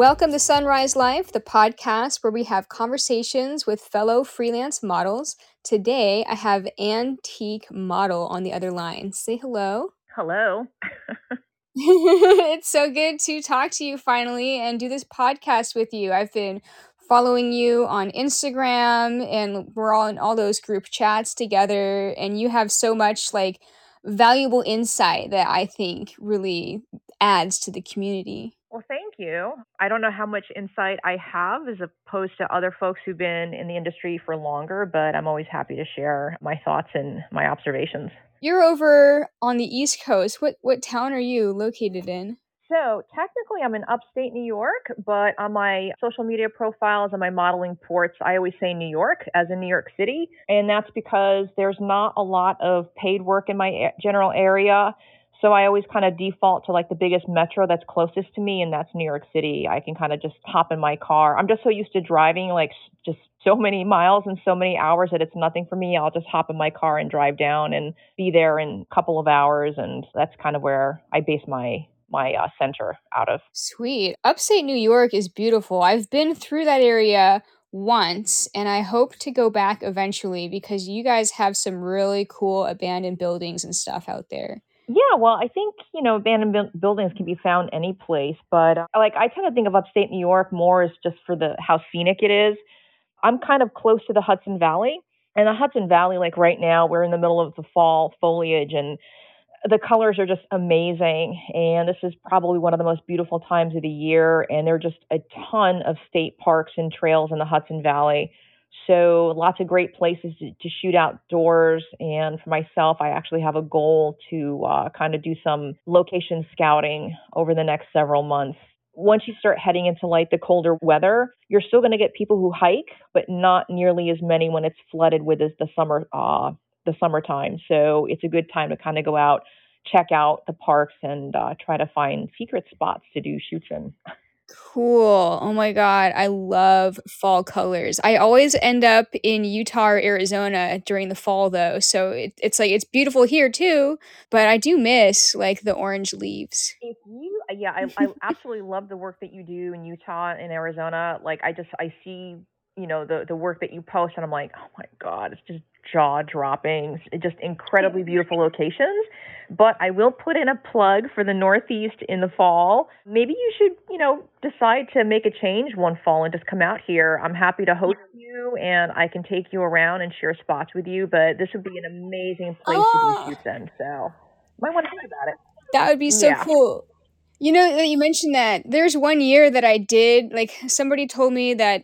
Welcome to Sunrise Life, the podcast where we have conversations with fellow freelance models. Today, I have Antique Model on the other line. Say hello. Hello. it's so good to talk to you finally and do this podcast with you. I've been following you on Instagram and we're all in all those group chats together and you have so much like valuable insight that I think really adds to the community. Well, thank you. I don't know how much insight I have as opposed to other folks who've been in the industry for longer, but I'm always happy to share my thoughts and my observations. You're over on the East Coast. What what town are you located in? So technically, I'm in upstate New York, but on my social media profiles and my modeling ports, I always say New York as in New York City. And that's because there's not a lot of paid work in my general area. So I always kind of default to like the biggest metro that's closest to me, and that's New York City. I can kind of just hop in my car. I'm just so used to driving like just so many miles and so many hours that it's nothing for me. I'll just hop in my car and drive down and be there in a couple of hours, and that's kind of where I base my my uh, center out of. Sweet. Upstate New York is beautiful. I've been through that area once and I hope to go back eventually because you guys have some really cool abandoned buildings and stuff out there. Yeah, well, I think, you know, abandoned bu- buildings can be found any place, but uh, like I tend to think of upstate New York more as just for the how scenic it is. I'm kind of close to the Hudson Valley, and the Hudson Valley like right now we're in the middle of the fall foliage and the colors are just amazing and this is probably one of the most beautiful times of the year and there are just a ton of state parks and trails in the Hudson Valley so lots of great places to, to shoot outdoors. And for myself, I actually have a goal to uh, kind of do some location scouting over the next several months. Once you start heading into like the colder weather, you're still going to get people who hike, but not nearly as many when it's flooded with as the summer uh, the summertime. So it's a good time to kind of go out, check out the parks, and uh, try to find secret spots to do shoots in. Cool. Oh my God. I love fall colors. I always end up in Utah or Arizona during the fall, though. So it, it's like it's beautiful here too, but I do miss like the orange leaves. If you, yeah, I, I absolutely love the work that you do in Utah and Arizona. Like, I just, I see, you know, the, the work that you post, and I'm like, oh my God, it's just jaw dropping, just incredibly beautiful locations. But I will put in a plug for the Northeast in the fall. Maybe you should, you know, decide to make a change one fall and just come out here. I'm happy to host you and I can take you around and share spots with you. But this would be an amazing place oh. to do shoots in. Ah. So might want to think about it. That would be so yeah. cool. You know, you mentioned that there's one year that I did, like, somebody told me that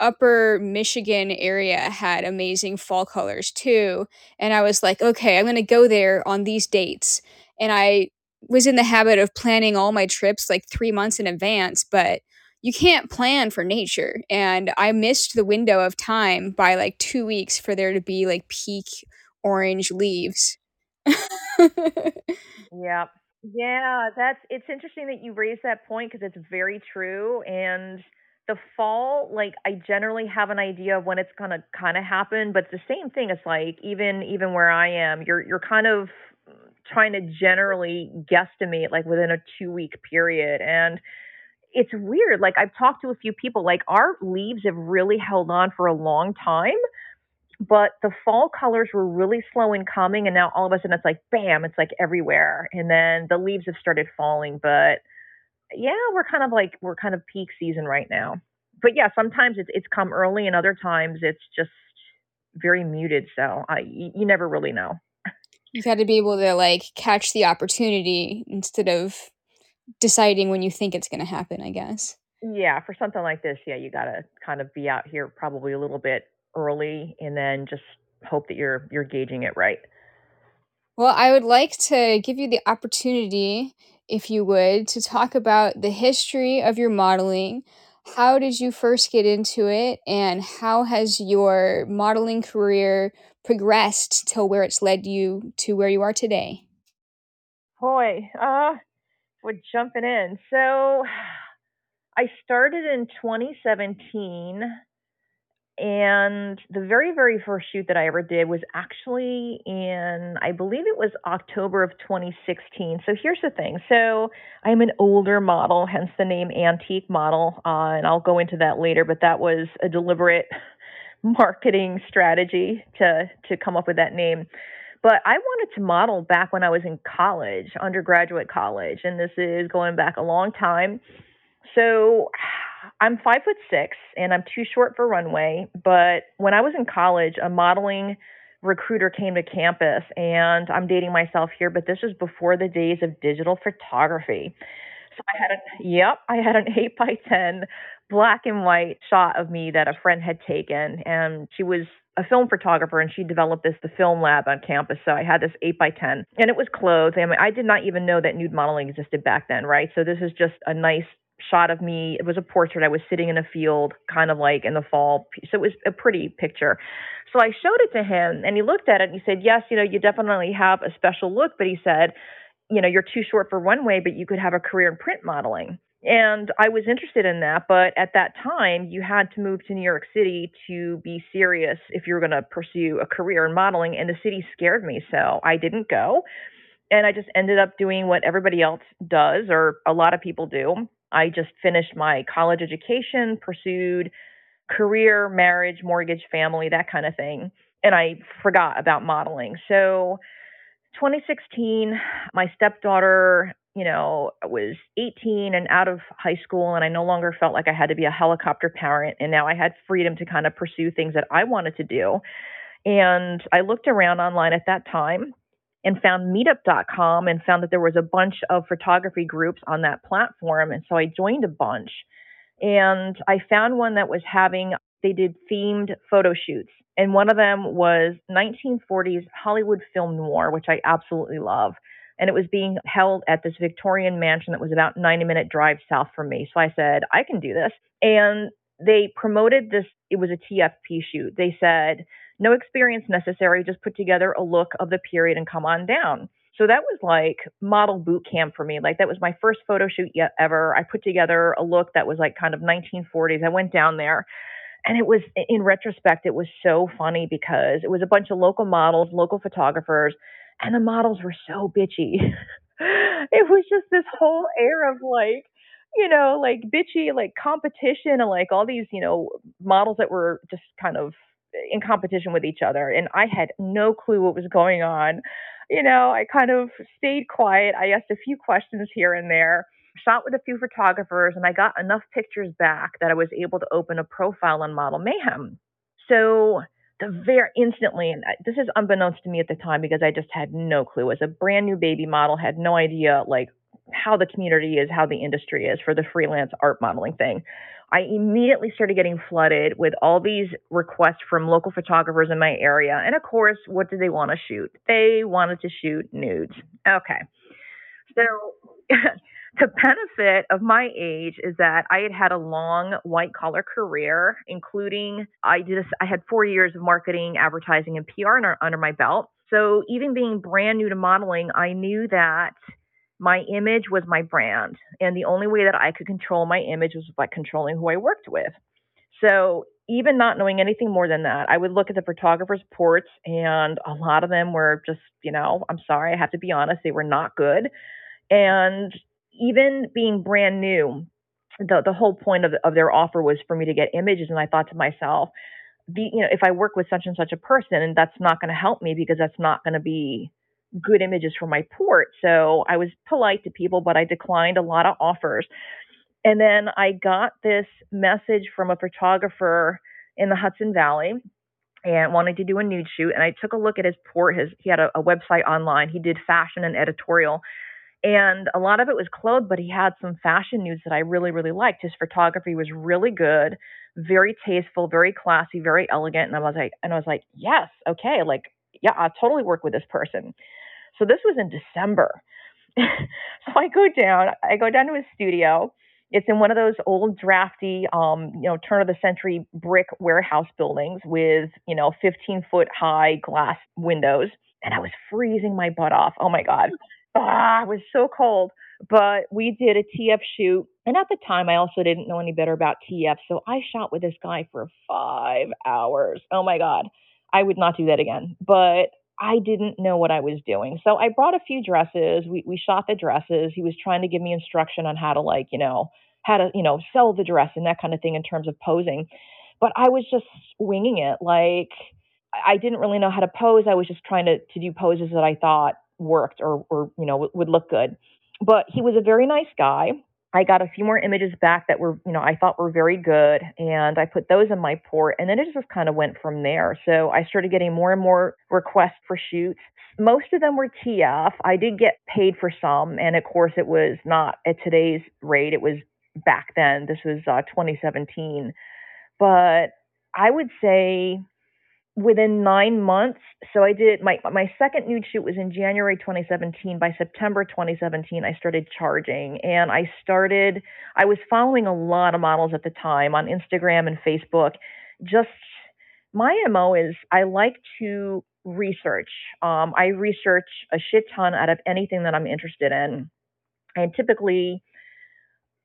upper Michigan area had amazing fall colors too. And I was like, okay, I'm going to go there on these dates. And I was in the habit of planning all my trips like three months in advance, but you can't plan for nature. And I missed the window of time by like two weeks for there to be like peak orange leaves. yeah. Yeah, that's it's interesting that you raised that point because it's very true and the fall, like I generally have an idea of when it's gonna kind of happen, but it's the same thing. It's like even even where I am, you're you're kind of trying to generally guesstimate like within a two week period, and it's weird. Like I've talked to a few people, like our leaves have really held on for a long time, but the fall colors were really slow in coming, and now all of a sudden it's like bam, it's like everywhere, and then the leaves have started falling, but yeah, we're kind of like we're kind of peak season right now. But yeah, sometimes it's it's come early, and other times it's just very muted. So I you, you never really know. You've got to be able to like catch the opportunity instead of deciding when you think it's going to happen. I guess. Yeah, for something like this, yeah, you got to kind of be out here probably a little bit early, and then just hope that you're you're gauging it right. Well, I would like to give you the opportunity if you would, to talk about the history of your modeling. How did you first get into it, and how has your modeling career progressed till where it's led you to where you are today? Boy, uh, we're jumping in. So, I started in 2017 And the very, very first shoot that I ever did was actually in, I believe it was October of 2016. So here's the thing. So I'm an older model, hence the name antique model. Uh, and I'll go into that later, but that was a deliberate marketing strategy to, to come up with that name. But I wanted to model back when I was in college, undergraduate college. And this is going back a long time. So I'm five foot six and I'm too short for runway. But when I was in college, a modeling recruiter came to campus, and I'm dating myself here, but this was before the days of digital photography. So I had a yep, I had an eight by ten black and white shot of me that a friend had taken, and she was a film photographer and she developed this the film lab on campus so i had this 8 by 10 and it was clothed I, mean, I did not even know that nude modeling existed back then right so this is just a nice shot of me. It was a portrait. I was sitting in a field, kind of like in the fall. So it was a pretty picture. So I showed it to him and he looked at it and he said, Yes, you know, you definitely have a special look. But he said, You know, you're too short for runway, but you could have a career in print modeling. And I was interested in that. But at that time, you had to move to New York City to be serious if you were going to pursue a career in modeling. And the city scared me. So I didn't go. And I just ended up doing what everybody else does, or a lot of people do I just finished my college education, pursued career, marriage, mortgage, family, that kind of thing. And I forgot about modeling. So 2016, my stepdaughter, you know, was 18 and out of high school, and I no longer felt like I had to be a helicopter parent. And now I had freedom to kind of pursue things that I wanted to do. And I looked around online at that time and found meetup.com and found that there was a bunch of photography groups on that platform. And so I joined a bunch. And I found one that was having, they did themed photo shoots. And one of them was 1940s Hollywood film noir, which I absolutely love. And it was being held at this Victorian mansion that was about 90 minute drive south from me. So I said, I can do this. And they promoted this, it was a TFP shoot. They said, no experience necessary, just put together a look of the period and come on down. So that was like model boot camp for me. Like that was my first photo shoot yet ever. I put together a look that was like kind of 1940s. I went down there and it was in retrospect it was so funny because it was a bunch of local models, local photographers, and the models were so bitchy. it was just this whole air of like you know, like bitchy, like competition, and like all these, you know, models that were just kind of in competition with each other. And I had no clue what was going on. You know, I kind of stayed quiet. I asked a few questions here and there, shot with a few photographers, and I got enough pictures back that I was able to open a profile on Model Mayhem. So the very instantly, and this is unbeknownst to me at the time because I just had no clue. As a brand new baby model, had no idea like how the community is, how the industry is for the freelance art modeling thing. I immediately started getting flooded with all these requests from local photographers in my area. And of course, what did they want to shoot? They wanted to shoot nudes. Okay. So the benefit of my age is that I had had a long white collar career, including I did a, I had four years of marketing, advertising, and PR under, under my belt. So even being brand new to modeling, I knew that my image was my brand. And the only way that I could control my image was by controlling who I worked with. So even not knowing anything more than that, I would look at the photographer's ports, and a lot of them were just, you know, I'm sorry, I have to be honest, they were not good. And even being brand new, the the whole point of of their offer was for me to get images, and I thought to myself, the you know, if I work with such and such a person, and that's not going to help me because that's not going to be good images for my port. So I was polite to people, but I declined a lot of offers. And then I got this message from a photographer in the Hudson Valley and wanted to do a nude shoot. And I took a look at his port. His he had a, a website online. He did fashion and editorial. And a lot of it was clothes, but he had some fashion nudes that I really, really liked. His photography was really good, very tasteful, very classy, very elegant. And I was like, and I was like, yes, okay, like, yeah, I'll totally work with this person. So this was in December. so I go down, I go down to his studio. It's in one of those old drafty, um, you know, turn of the century brick warehouse buildings with, you know, 15 foot high glass windows. And I was freezing my butt off. Oh my God. Ah, it was so cold. But we did a TF shoot. And at the time, I also didn't know any better about TF. So I shot with this guy for five hours. Oh my God. I would not do that again. But I didn't know what I was doing. So I brought a few dresses. We, we shot the dresses. He was trying to give me instruction on how to, like, you know, how to, you know, sell the dress and that kind of thing in terms of posing. But I was just winging it. Like, I didn't really know how to pose. I was just trying to, to do poses that I thought worked or, or you know, would look good. But he was a very nice guy. I got a few more images back that were, you know, I thought were very good, and I put those in my port, and then it just kind of went from there. So I started getting more and more requests for shoots. Most of them were TF. I did get paid for some, and of course, it was not at today's rate. It was back then. This was uh, 2017, but I would say within nine months. So I did my my second nude shoot was in January 2017. By September 2017, I started charging, and I started. I was following a lot of models at the time on Instagram and Facebook. Just my mo is I like to research. Um, I research a shit ton out of anything that I'm interested in, and typically,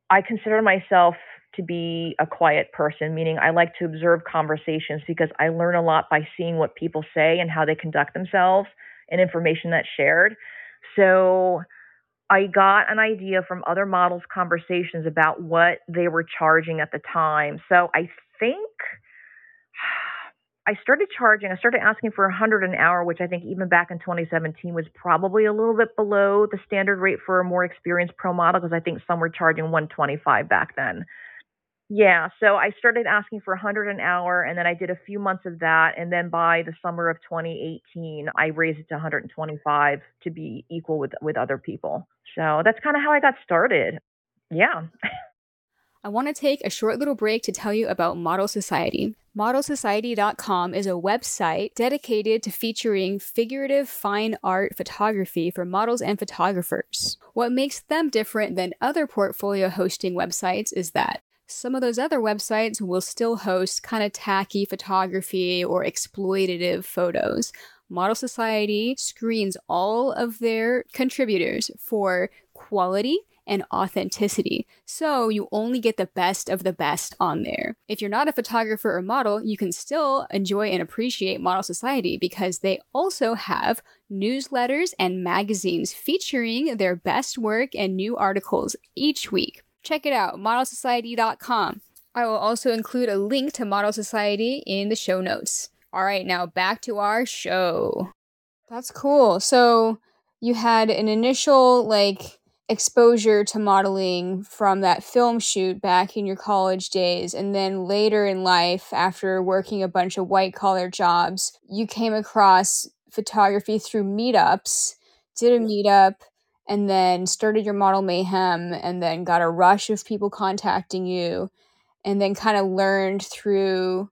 I consider myself to be a quiet person, meaning I like to observe conversations because I learn a lot by seeing what people say and how they conduct themselves and information that's shared. So I got an idea from other models' conversations about what they were charging at the time. So I think I started charging, I started asking for 100 an hour, which I think even back in 2017 was probably a little bit below the standard rate for a more experienced pro model because I think some were charging 125 back then. Yeah, so I started asking for 100 an hour and then I did a few months of that and then by the summer of 2018 I raised it to 125 to be equal with with other people. So that's kind of how I got started. Yeah. I want to take a short little break to tell you about Model Society. ModelSociety.com is a website dedicated to featuring figurative fine art photography for models and photographers. What makes them different than other portfolio hosting websites is that some of those other websites will still host kind of tacky photography or exploitative photos. Model Society screens all of their contributors for quality and authenticity. So you only get the best of the best on there. If you're not a photographer or model, you can still enjoy and appreciate Model Society because they also have newsletters and magazines featuring their best work and new articles each week. Check it out, modelsociety.com. I will also include a link to Model Society in the show notes. All right, now back to our show. That's cool. So you had an initial like exposure to modeling from that film shoot back in your college days and then later in life after working a bunch of white collar jobs, you came across photography through meetups, did a meetup and then started your model mayhem and then got a rush of people contacting you and then kind of learned through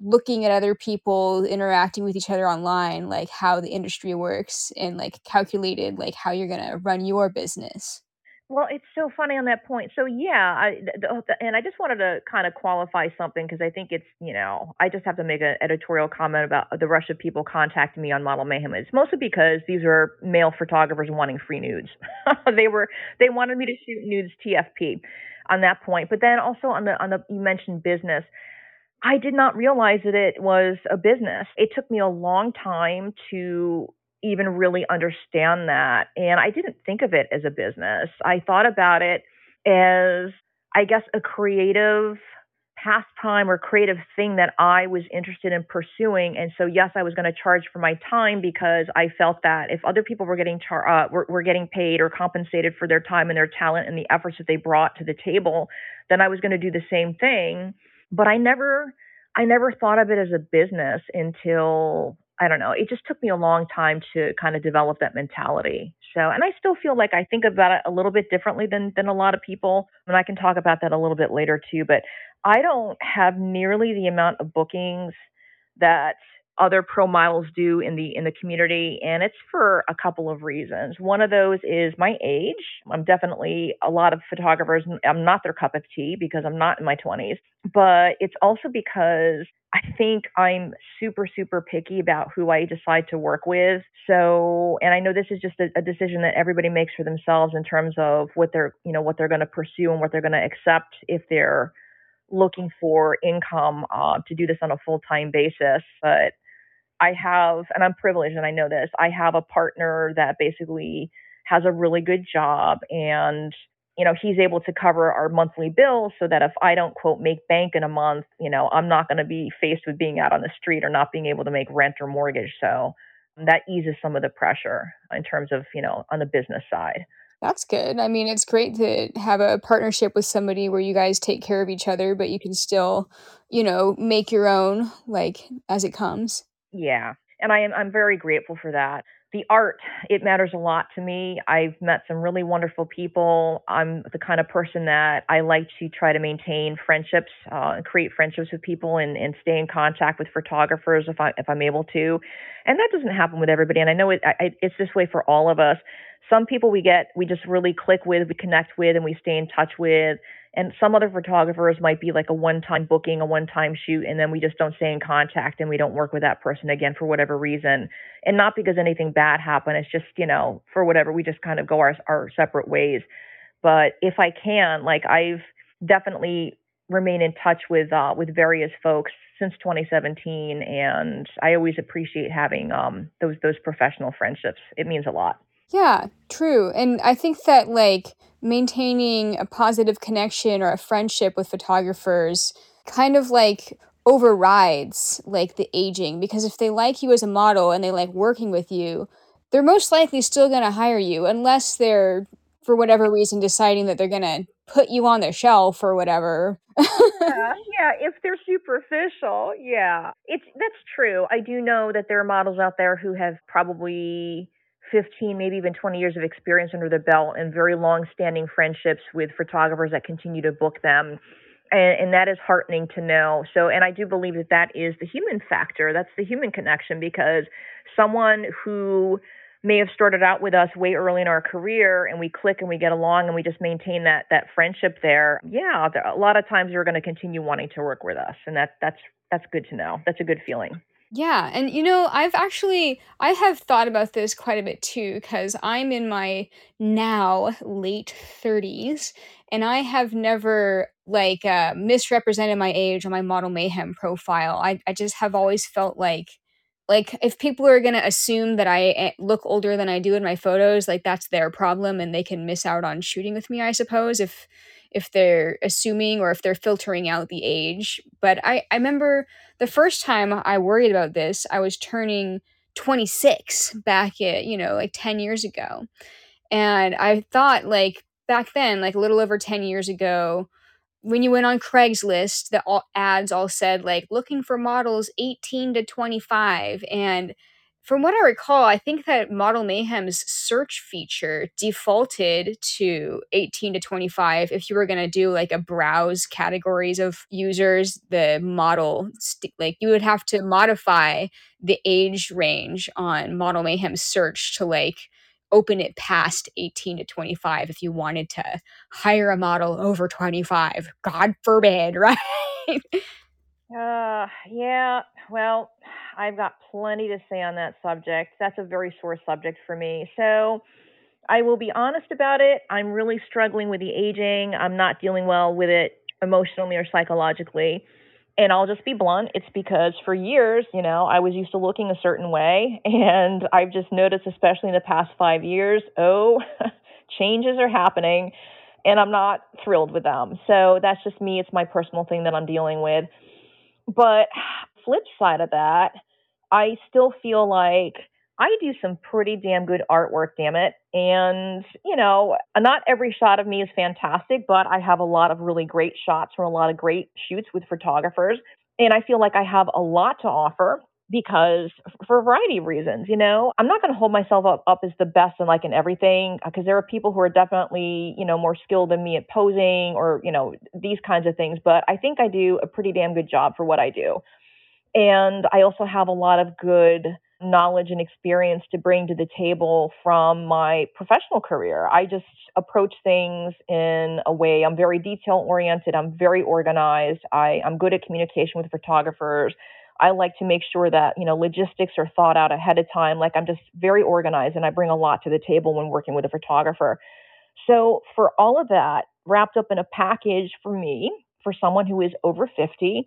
looking at other people interacting with each other online like how the industry works and like calculated like how you're going to run your business well, it's so funny on that point. So yeah, I the, oh, the, and I just wanted to kind of qualify something because I think it's you know I just have to make an editorial comment about the rush of people contacting me on Model Mayhem. It's mostly because these are male photographers wanting free nudes. they were they wanted me to shoot nudes TFP on that point, but then also on the on the you mentioned business. I did not realize that it was a business. It took me a long time to even really understand that. And I didn't think of it as a business. I thought about it as, I guess, a creative pastime or creative thing that I was interested in pursuing. And so, yes, I was going to charge for my time because I felt that if other people were getting char- uh, were, were getting paid or compensated for their time and their talent and the efforts that they brought to the table, then I was going to do the same thing. But I never, I never thought of it as a business until I don't know. It just took me a long time to kind of develop that mentality. So, and I still feel like I think about it a little bit differently than than a lot of people, and I can talk about that a little bit later too. But I don't have nearly the amount of bookings that other pro models do in the in the community and it's for a couple of reasons one of those is my age i'm definitely a lot of photographers i'm not their cup of tea because i'm not in my 20s but it's also because I think I'm super, super picky about who I decide to work with. So, and I know this is just a, a decision that everybody makes for themselves in terms of what they're, you know, what they're going to pursue and what they're going to accept if they're looking for income uh, to do this on a full time basis. But I have, and I'm privileged and I know this, I have a partner that basically has a really good job and you know he's able to cover our monthly bills so that if i don't quote make bank in a month you know i'm not going to be faced with being out on the street or not being able to make rent or mortgage so that eases some of the pressure in terms of you know on the business side That's good. I mean, it's great to have a partnership with somebody where you guys take care of each other, but you can still, you know, make your own, like, as it comes. Yeah, and I am I'm very grateful for that. The art, it matters a lot to me. I've met some really wonderful people. I'm the kind of person that I like to try to maintain friendships, uh, and create friendships with people, and, and stay in contact with photographers if I if I'm able to. And that doesn't happen with everybody. And I know it, I, it's this way for all of us. Some people we get we just really click with, we connect with, and we stay in touch with and some other photographers might be like a one time booking, a one time shoot, and then we just don't stay in contact and we don't work with that person again for whatever reason. And not because anything bad happened, it's just, you know, for whatever, we just kind of go our, our separate ways. But if I can, like I've definitely remained in touch with uh, with various folks since 2017, and I always appreciate having um, those those professional friendships. It means a lot. Yeah, true. And I think that like maintaining a positive connection or a friendship with photographers kind of like overrides like the aging because if they like you as a model and they like working with you, they're most likely still going to hire you unless they're for whatever reason deciding that they're going to put you on the shelf or whatever. Yeah, yeah, if they're superficial, yeah. It's that's true. I do know that there are models out there who have probably 15, maybe even 20 years of experience under their belt and very long standing friendships with photographers that continue to book them. And, and, that is heartening to know. So, and I do believe that that is the human factor. That's the human connection because someone who may have started out with us way early in our career and we click and we get along and we just maintain that that friendship there yeah a lot of times you're going to continue wanting to work with us and that that's that's good to know that's a good feeling Yeah, and you know, I've actually I have thought about this quite a bit too because I'm in my now late 30s and I have never like uh, misrepresented my age on my model mayhem profile. I I just have always felt like like if people are going to assume that I eh, look older than I do in my photos, like that's their problem and they can miss out on shooting with me, I suppose, if if they're assuming or if they're filtering out the age. But I, I remember the first time I worried about this, I was turning 26 back at, you know, like 10 years ago. And I thought, like, back then, like a little over 10 years ago, when you went on Craigslist, the ads all said, like, looking for models 18 to 25. And from what I recall, I think that Model Mayhem's search feature defaulted to 18 to 25. If you were going to do like a browse categories of users, the model, st- like you would have to modify the age range on Model Mayhem's search to like open it past 18 to 25 if you wanted to hire a model over 25. God forbid, right? Uh, yeah, well, I've got plenty to say on that subject. That's a very sore subject for me. So I will be honest about it. I'm really struggling with the aging. I'm not dealing well with it emotionally or psychologically. And I'll just be blunt. It's because for years, you know, I was used to looking a certain way. And I've just noticed, especially in the past five years, oh, changes are happening. And I'm not thrilled with them. So that's just me. It's my personal thing that I'm dealing with. But flip side of that, I still feel like I do some pretty damn good artwork, damn it. And, you know, not every shot of me is fantastic, but I have a lot of really great shots from a lot of great shoots with photographers. And I feel like I have a lot to offer because for a variety of reasons, you know, I'm not going to hold myself up, up as the best and like in everything uh, because there are people who are definitely, you know, more skilled than me at posing or, you know, these kinds of things. But I think I do a pretty damn good job for what I do. And I also have a lot of good knowledge and experience to bring to the table from my professional career. I just approach things in a way I'm very detail oriented, I'm very organized, I, I'm good at communication with photographers. I like to make sure that, you know, logistics are thought out ahead of time. Like I'm just very organized and I bring a lot to the table when working with a photographer. So for all of that wrapped up in a package for me, for someone who is over 50,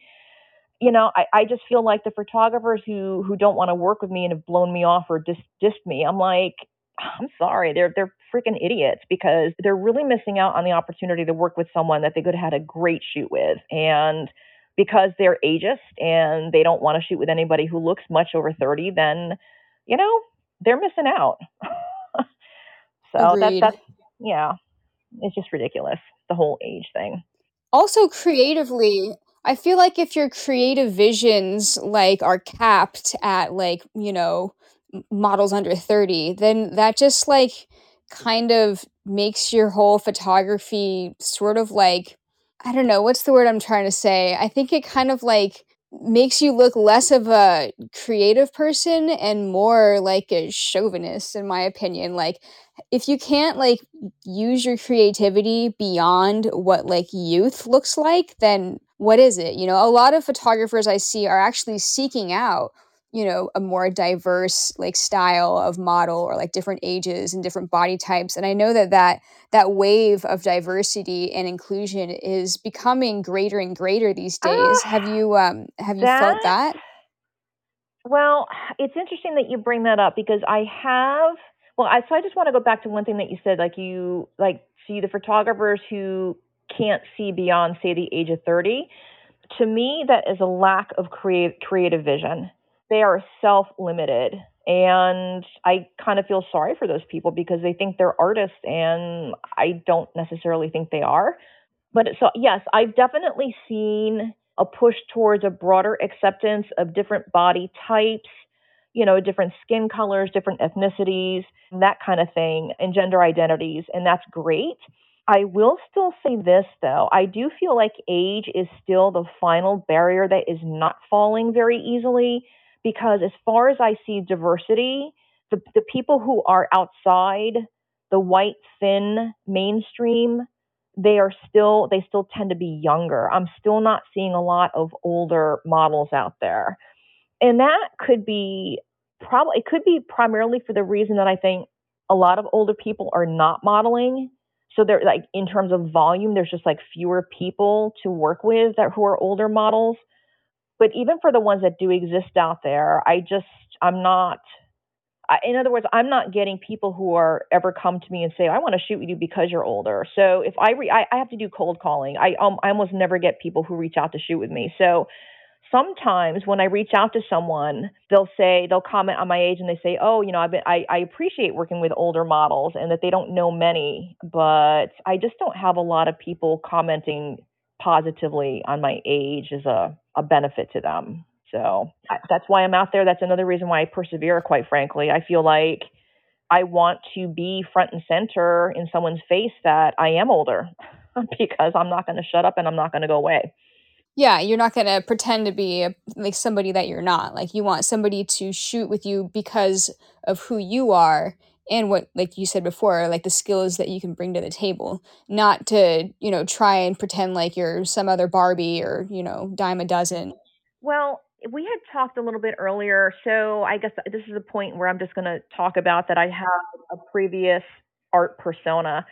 you know, I, I just feel like the photographers who who don't want to work with me and have blown me off or dis, dissed me, I'm like, ah, I'm sorry, they're they're freaking idiots because they're really missing out on the opportunity to work with someone that they could have had a great shoot with. And because they're ageist and they don't want to shoot with anybody who looks much over 30, then, you know, they're missing out. so that, that's, yeah, it's just ridiculous, the whole age thing. Also, creatively, I feel like if your creative visions like are capped at like, you know, models under 30, then that just like kind of makes your whole photography sort of like I don't know, what's the word I'm trying to say? I think it kind of like makes you look less of a creative person and more like a chauvinist in my opinion. Like if you can't like use your creativity beyond what like youth looks like, then what is it? You know, a lot of photographers I see are actually seeking out you know a more diverse like style of model or like different ages and different body types. And i know that that that wave of diversity and inclusion is becoming greater and greater these days. Uh, have you um have you that, felt that well it's interesting that you bring that up because i have well i so i just want to go back to one thing that you said like you like see the photographers who can't see beyond say the age of 30 to me that is a lack of create, creative vision they are self limited. And I kind of feel sorry for those people because they think they're artists, and I don't necessarily think they are. But so, yes, I've definitely seen a push towards a broader acceptance of different body types, you know, different skin colors, different ethnicities, that kind of thing, and gender identities. And that's great. I will still say this though. I do feel like age is still the final barrier that is not falling very easily because as far as I see diversity, the, the people who are outside the white thin mainstream, they are still they still tend to be younger. I'm still not seeing a lot of older models out there. And that could be probably it could be primarily for the reason that I think a lot of older people are not modeling. So they're like in terms of volume, there's just like fewer people to work with that who are older models. But even for the ones that do exist out there, I just, I'm not, in other words, I'm not getting people who are ever come to me and say, I want to shoot with you because you're older. So if I, re- I, I have to do cold calling, I, um, I almost never get people who reach out to shoot with me. So sometimes when I reach out to someone, they'll say, they'll comment on my age and they say, oh, you know, I've been, I, I appreciate working with older models and that they don't know many, but I just don't have a lot of people commenting positively on my age as a, a benefit to them. So I, that's why I'm out there. That's another reason why I persevere, quite frankly. I feel like I want to be front and center in someone's face that I am older because I'm not going to shut up and I'm not going to go away. Yeah, you're not going to pretend to be a, like somebody that you're not. Like you want somebody to shoot with you because of who you are and what like you said before like the skills that you can bring to the table not to you know try and pretend like you're some other barbie or you know dime a dozen. Well we had talked a little bit earlier so i guess this is a point where i'm just going to talk about that i have a previous art persona.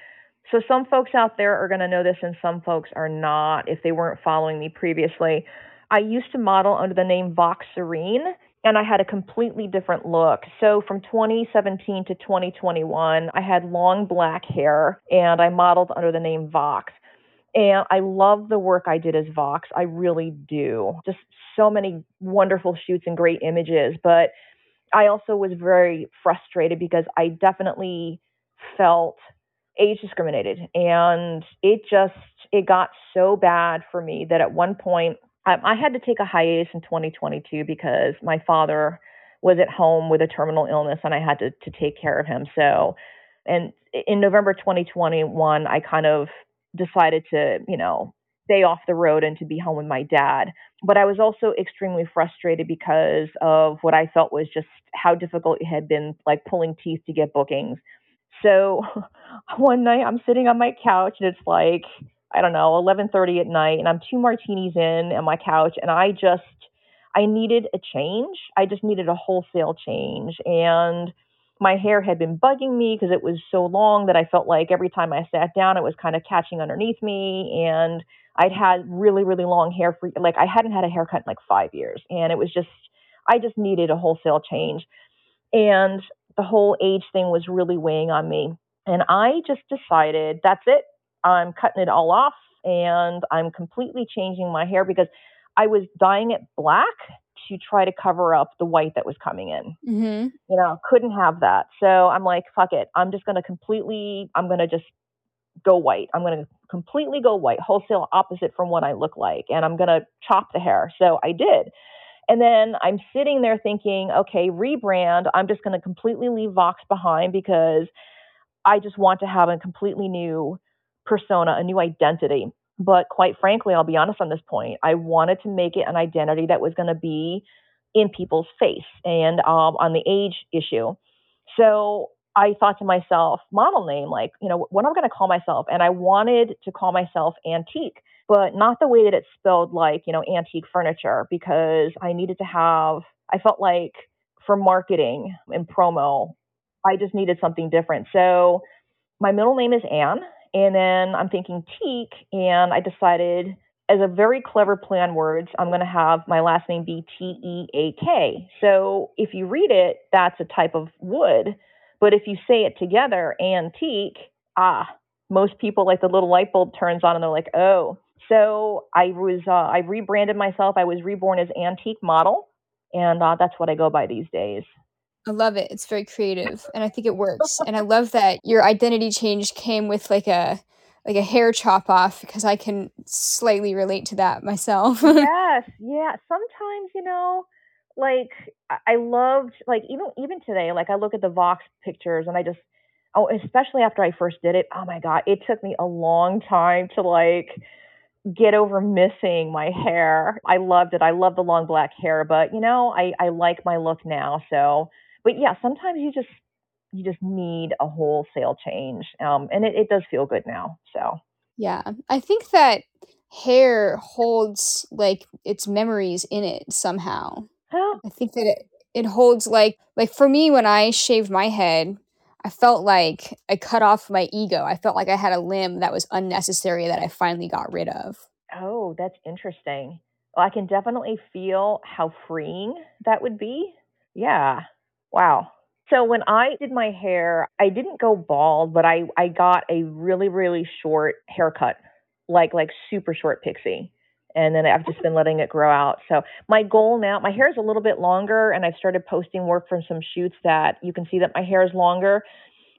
So some folks out there are going to know this and some folks are not if they weren't following me previously. I used to model under the name vox serene and I had a completely different look. So from 2017 to 2021, I had long black hair and I modeled under the name Vox. And I love the work I did as Vox. I really do. Just so many wonderful shoots and great images. But I also was very frustrated because I definitely felt age discriminated. And it just, it got so bad for me that at one point I, I had to take a hiatus in 2022 because my father was at home with a terminal illness and I had to, to take care of him. So, and in November 2021, I kind of decided to, you know, stay off the road and to be home with my dad. but I was also extremely frustrated because of what I felt was just how difficult it had been, like pulling teeth to get bookings. So one night I'm sitting on my couch and it's like I don't know 11:30 at night, and I'm two martinis in on my couch, and I just I needed a change. I just needed a wholesale change, and my hair had been bugging me because it was so long that I felt like every time I sat down, it was kind of catching underneath me. And I'd had really, really long hair for like I hadn't had a haircut in like five years. And it was just, I just needed a wholesale change. And the whole age thing was really weighing on me. And I just decided that's it. I'm cutting it all off and I'm completely changing my hair because I was dyeing it black to try to cover up the white that was coming in. Mm-hmm. You know, couldn't have that. So I'm like, fuck it. I'm just going to completely, I'm going to just go white. I'm going to completely go white, wholesale opposite from what I look like. And I'm going to chop the hair. So I did. And then I'm sitting there thinking, okay, rebrand. I'm just going to completely leave Vox behind because I just want to have a completely new persona, a new identity. But quite frankly, I'll be honest on this point, I wanted to make it an identity that was going to be in people's face and um, on the age issue. So I thought to myself, model name, like, you know, what am I going to call myself? And I wanted to call myself antique, but not the way that it's spelled like, you know, antique furniture, because I needed to have, I felt like for marketing and promo, I just needed something different. So my middle name is Anne, and then I'm thinking teak, and I decided as a very clever play on words, I'm going to have my last name be T E A K. So if you read it, that's a type of wood. But if you say it together, antique, ah, most people like the little light bulb turns on and they're like, oh. So I was, uh, I rebranded myself. I was reborn as antique model, and uh, that's what I go by these days. I love it. It's very creative and I think it works. and I love that your identity change came with like a like a hair chop off because I can slightly relate to that myself. yes, yeah. Sometimes, you know, like I loved like even even today, like I look at the Vox pictures and I just oh, especially after I first did it, oh my god, it took me a long time to like get over missing my hair. I loved it. I love the long black hair, but you know, I I like my look now, so but yeah, sometimes you just you just need a wholesale change, um, and it, it does feel good now. So yeah, I think that hair holds like its memories in it somehow. I think that it, it holds like like for me when I shaved my head, I felt like I cut off my ego. I felt like I had a limb that was unnecessary that I finally got rid of. Oh, that's interesting. Well, I can definitely feel how freeing that would be. Yeah. Wow. So when I did my hair, I didn't go bald, but I I got a really really short haircut, like like super short pixie. And then I've just been letting it grow out. So my goal now, my hair is a little bit longer, and I've started posting work from some shoots that you can see that my hair is longer.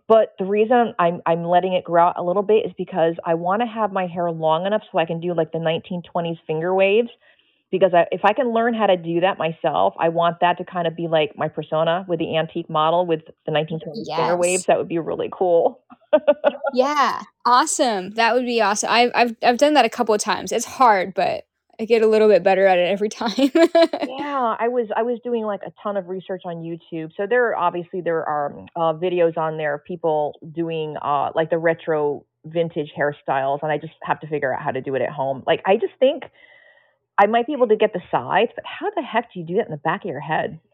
But the reason I'm I'm letting it grow out a little bit is because I want to have my hair long enough so I can do like the 1920s finger waves because I, if I can learn how to do that myself, I want that to kind of be like my persona with the antique model with the 1920s yes. finger waves. That would be really cool. yeah, awesome. That would be awesome. I've I've I've done that a couple of times. It's hard, but I get a little bit better at it every time. yeah, I was I was doing like a ton of research on YouTube. So there are obviously there are uh, videos on there of people doing uh, like the retro vintage hairstyles, and I just have to figure out how to do it at home. Like I just think I might be able to get the sides, but how the heck do you do that in the back of your head?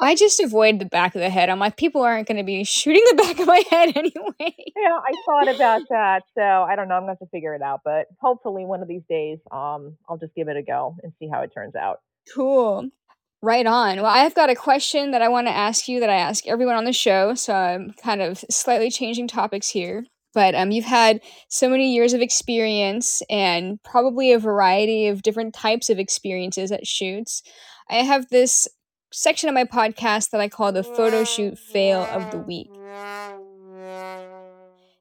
I just avoid the back of the head. I'm like, people aren't going to be shooting the back of my head anyway. yeah, I thought about that. So I don't know. I'm going to have to figure it out. But hopefully, one of these days, um, I'll just give it a go and see how it turns out. Cool. Right on. Well, I've got a question that I want to ask you that I ask everyone on the show. So I'm kind of slightly changing topics here but um, you've had so many years of experience and probably a variety of different types of experiences at shoots. I have this section of my podcast that I call the photo shoot fail of the week.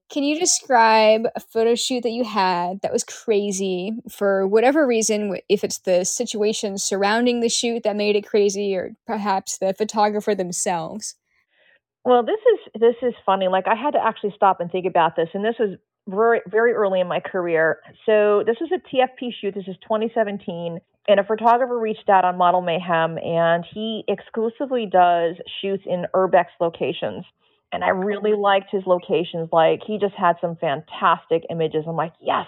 Can you describe a photo shoot that you had that was crazy for whatever reason, if it's the situation surrounding the shoot that made it crazy, or perhaps the photographer themselves? Well, this is this is funny. Like I had to actually stop and think about this, and this was very very early in my career. So this was a TFP shoot. This is 2017. and a photographer reached out on Model Mayhem, and he exclusively does shoots in urbex locations. And I really mm-hmm. liked his locations. Like he just had some fantastic images. I'm like, yes.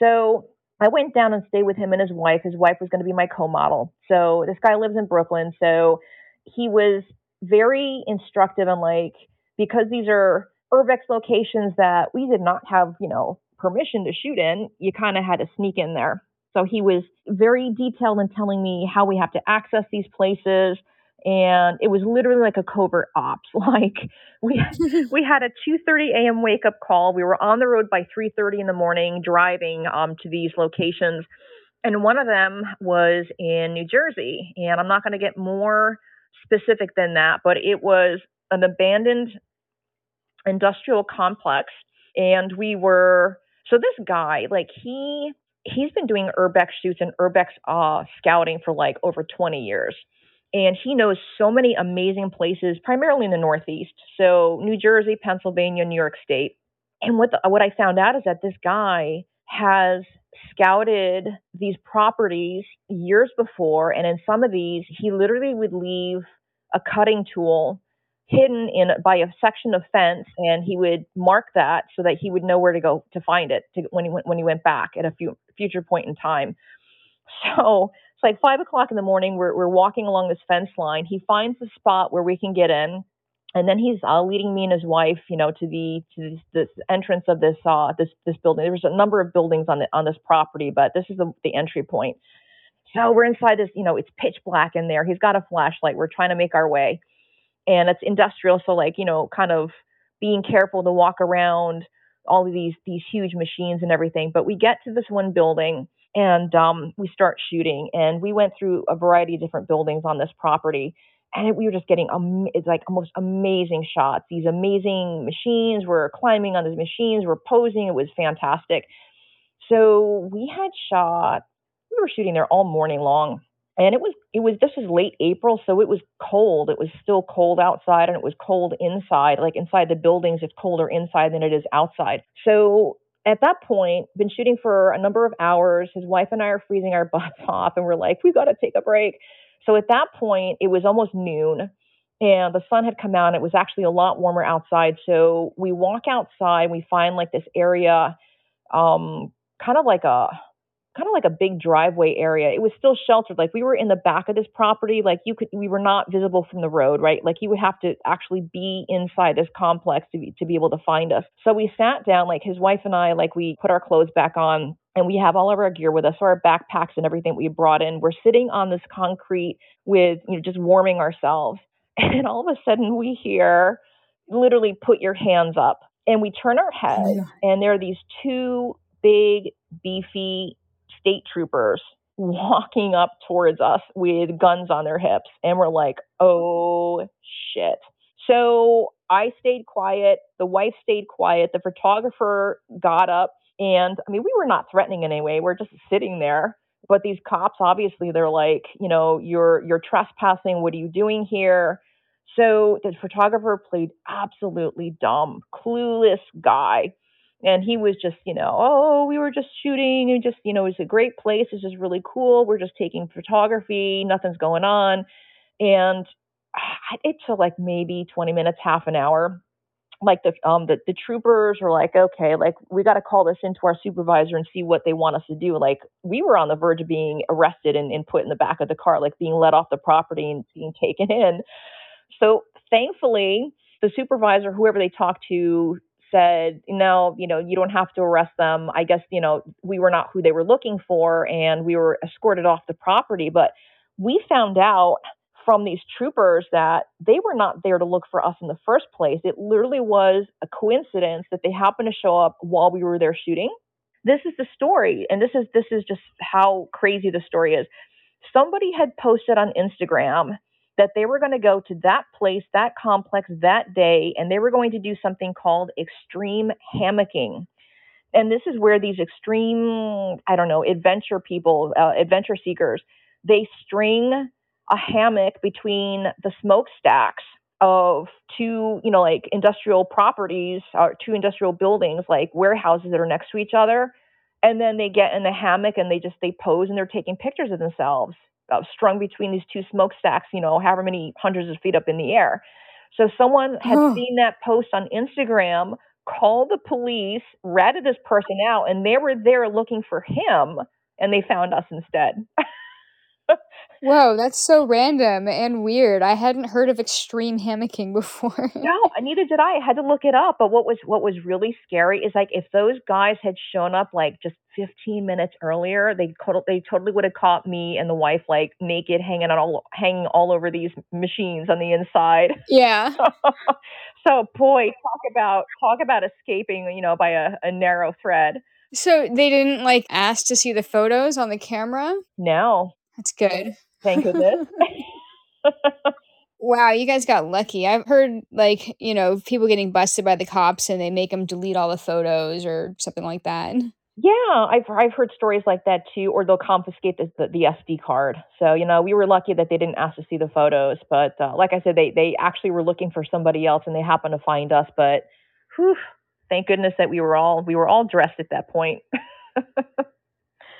So I went down and stayed with him and his wife. His wife was going to be my co-model. So this guy lives in Brooklyn. So he was very instructive and like because these are urbex locations that we did not have, you know, permission to shoot in, you kind of had to sneak in there. So he was very detailed in telling me how we have to access these places. And it was literally like a covert ops. Like we we had a 2:30 a.m. wake up call. We were on the road by 3:30 in the morning, driving um, to these locations, and one of them was in New Jersey. And I'm not going to get more specific than that, but it was an abandoned industrial complex, and we were so this guy, like he he's been doing urbex shoots and urbex uh, scouting for like over 20 years. And he knows so many amazing places, primarily in the Northeast. So New Jersey, Pennsylvania, New York State. And what the, what I found out is that this guy has scouted these properties years before, and in some of these, he literally would leave a cutting tool hidden in by a section of fence, and he would mark that so that he would know where to go to find it to, when he went when he went back at a few, future point in time. So it's like five o'clock in the morning. We're we're walking along this fence line. He finds the spot where we can get in, and then he's uh, leading me and his wife, you know, to the to this, this entrance of this uh this this building. There's a number of buildings on the on this property, but this is the, the entry point. So we're inside this, you know, it's pitch black in there. He's got a flashlight. We're trying to make our way and it's industrial so like you know kind of being careful to walk around all of these these huge machines and everything but we get to this one building and um, we start shooting and we went through a variety of different buildings on this property and we were just getting um, it's like almost amazing shots these amazing machines we're climbing on these machines we're posing it was fantastic so we had shot we were shooting there all morning long and it was it was this was late April, so it was cold. It was still cold outside, and it was cold inside. Like inside the buildings, it's colder inside than it is outside. So at that point, been shooting for a number of hours. His wife and I are freezing our butts off, and we're like, we got to take a break. So at that point, it was almost noon, and the sun had come out. And it was actually a lot warmer outside. So we walk outside, we find like this area, um, kind of like a kind of like a big driveway area. It was still sheltered. Like we were in the back of this property. Like you could, we were not visible from the road, right? Like you would have to actually be inside this complex to be, to be able to find us. So we sat down, like his wife and I, like we put our clothes back on and we have all of our gear with us, so our backpacks and everything we brought in. We're sitting on this concrete with, you know, just warming ourselves. And all of a sudden we hear literally put your hands up. And we turn our head yeah. and there are these two big, beefy state troopers walking up towards us with guns on their hips. And we're like, oh shit. So I stayed quiet. The wife stayed quiet. The photographer got up. And I mean, we were not threatening in any way. We're just sitting there. But these cops, obviously, they're like, you know, you're you're trespassing. What are you doing here? So the photographer played absolutely dumb, clueless guy and he was just you know oh we were just shooting and just you know it's a great place it's just really cool we're just taking photography nothing's going on and ah, it took like maybe 20 minutes half an hour like the um the, the troopers were like okay like we got to call this into our supervisor and see what they want us to do like we were on the verge of being arrested and, and put in the back of the car like being let off the property and being taken in so thankfully the supervisor whoever they talked to said, no, you know, you don't have to arrest them. I guess, you know, we were not who they were looking for and we were escorted off the property. But we found out from these troopers that they were not there to look for us in the first place. It literally was a coincidence that they happened to show up while we were there shooting. This is the story, and this is this is just how crazy the story is. Somebody had posted on Instagram that they were going to go to that place, that complex, that day, and they were going to do something called extreme hammocking. And this is where these extreme, I don't know, adventure people, uh, adventure seekers, they string a hammock between the smokestacks of two, you know, like industrial properties or two industrial buildings, like warehouses that are next to each other. and then they get in the hammock and they just they pose and they're taking pictures of themselves uh, strung between these two smokestacks, you know, however many hundreds of feet up in the air. So someone had Oh. seen that post on Instagram, called the police, ratted this person out, and they were there looking for him, and they found us instead. Whoa, that's so random and weird. I hadn't heard of extreme hammocking before. No, neither did I. I had to look it up. But what was what was really scary is like if those guys had shown up like just 15 minutes earlier, they could, they totally would have caught me and the wife like naked, hanging on all hanging all over these machines on the inside. yeah. so boy, talk about talk about escaping, you know, by a, a narrow thread. So they didn't like ask to see the photos on the camera? No, That's good. thank goodness. Wow, you guys got lucky. I've heard like, you know, people getting busted by the cops and they make them delete all the photos or something like that. Yeah, I've I've heard stories like that too, or they'll confiscate the, the, the SD card. So you know, we were lucky that they didn't ask to see the photos, but uh, like I said, they they actually were looking for somebody else, and they happened to find us. But whew, thank goodness that we were all we were all dressed at that point.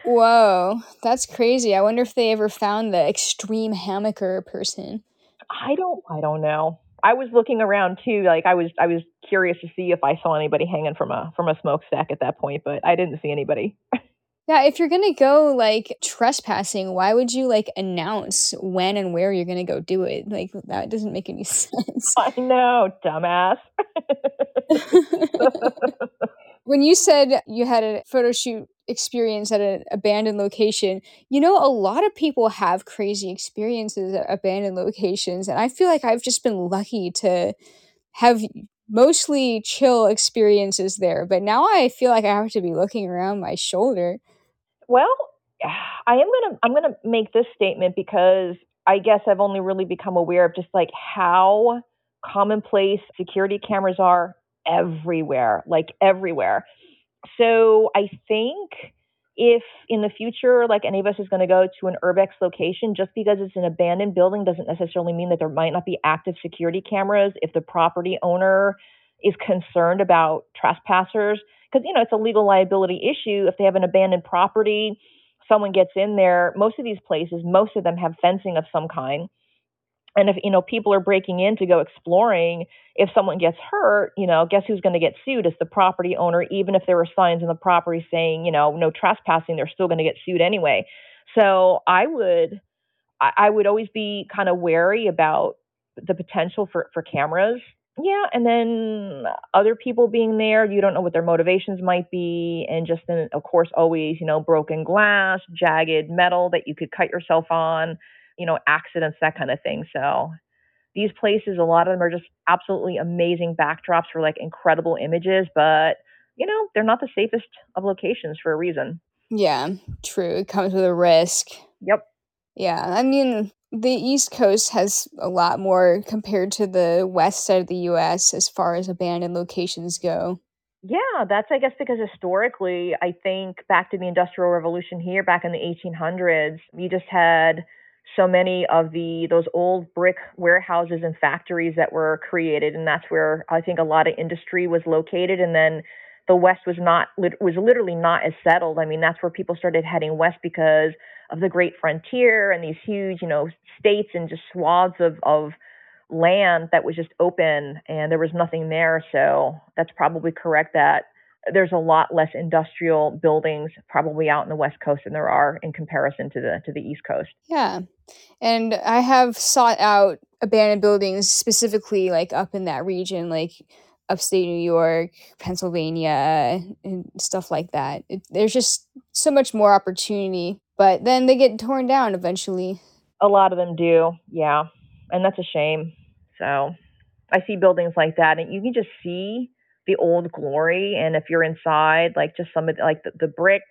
Whoa, that's crazy. I wonder if they ever found the extreme hammocker person. I don't I don't know. I was looking around too, like I was I was curious to see if I saw anybody hanging from a from a smokestack at that point, but I didn't see anybody. Yeah, if you're gonna go like trespassing, why would you like announce when and where you're gonna go do it? Like that doesn't make any sense. I know, dumbass. when you said you had a photo shoot experience at an abandoned location, you know, a lot of people have crazy experiences at abandoned locations. And I feel like I've just been lucky to have mostly chill experiences there. But now I feel like I have to be looking around my shoulder. Well, I am gonna I'm gonna make this statement because I guess I've only really become aware of just like how commonplace security cameras are everywhere, like everywhere. So I think if in the future, like any of us is going to go to an urbex location, just because it's an abandoned building doesn't necessarily mean that there might not be active security cameras if the property owner is concerned about trespassers. Because, you know, it's a legal liability issue. If they have an abandoned property, someone gets in there, most of these places, most of them have fencing of some kind and if you know people are breaking in to go exploring if someone gets hurt you know guess who's going to get sued? It's the property owner even if there were signs in the property saying you know no trespassing they're still going to get sued anyway. So i would i, I would always be kind of wary about the potential for for cameras. Yeah and then other people being there you don't know what their motivations might be and just then of course always you know broken glass jagged metal that you could cut yourself on you know, accidents, that kind of thing. So these places, a lot of them are just absolutely amazing backdrops for like incredible images, but you know, they're not the safest of locations for a reason. Yeah, true. It comes with a risk. Yep. Yeah, I mean, the East Coast has a lot more compared to the west side of the US as far as abandoned locations go. Yeah, that's I guess because historically, I think back to the Industrial Revolution here back in the 1800s, you just had so many of the those old brick warehouses and factories that were created and that's where I think a lot of industry was located and then the west was not was literally not as settled. I mean, that's where people started heading west because of the great frontier and these huge, you know, states and just swaths of of land that was just open and there was nothing there. So that's probably correct that there's a lot less industrial buildings probably out in the west coast than there are in comparison to the to the east coast. Yeah. And I have sought out abandoned buildings specifically like up in that region, like upstate New York, Pennsylvania, and stuff like that. It, there's just so much more opportunity, but then they get torn down eventually. A lot of them do, yeah. And that's a shame. So I see buildings like that, and you can just see the old glory. And if you're inside, like just some of the, like the, the brick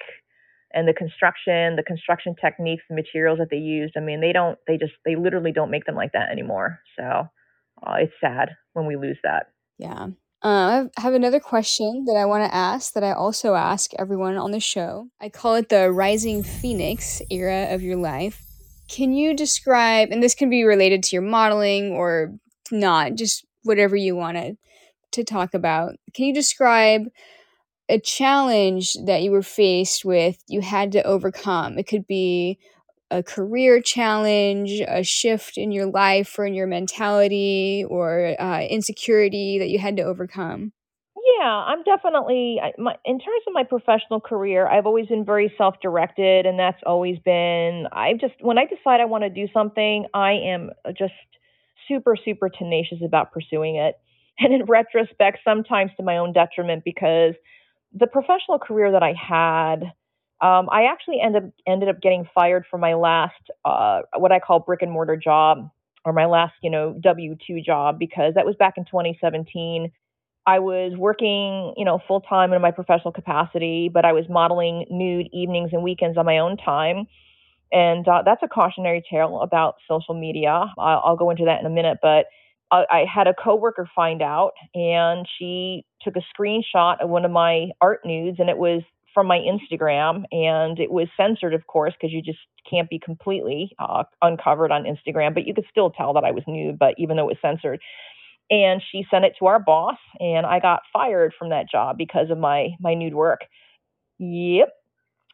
and the construction, the construction techniques, the materials that they used. I mean, they don't, they just, they literally don't make them like that anymore. So uh, it's sad when we lose that. Yeah. Uh, I have another question that I want to ask that I also ask everyone on the show. I call it the rising phoenix era of your life. Can you describe, and this can be related to your modeling or not, just whatever you want to, to talk about. Can you describe a challenge that you were faced with, you had to overcome. It could be a career challenge, a shift in your life or in your mentality, or, uh, insecurity that you had to overcome. Yeah, I'm definitely my in terms of my professional career, I've always been very self-directed, and that's always been I just when I decide I wanna do something, I am, uh, just super, super tenacious about pursuing it. And in retrospect, sometimes to my own detriment because the professional career that I had, um, I actually ended ended up getting fired from my last, uh, what I call brick and mortar job or my last, you know, W-2 job because that was back in 2017. I was working, you know, full time in my professional capacity, but I was modeling nude evenings and weekends on my own time. And uh, that's a cautionary tale about social media. I'll, I'll go into that in a minute, but I, had a coworker find out, and she took a screenshot of one of my art nudes, and it was from my Instagram, and it was censored, of course, because you just can't be completely uh, uncovered on Instagram, but you could still tell that I was nude, but even though it was censored. And she sent it to our boss, and I got fired from that job because of my my nude work. Yep.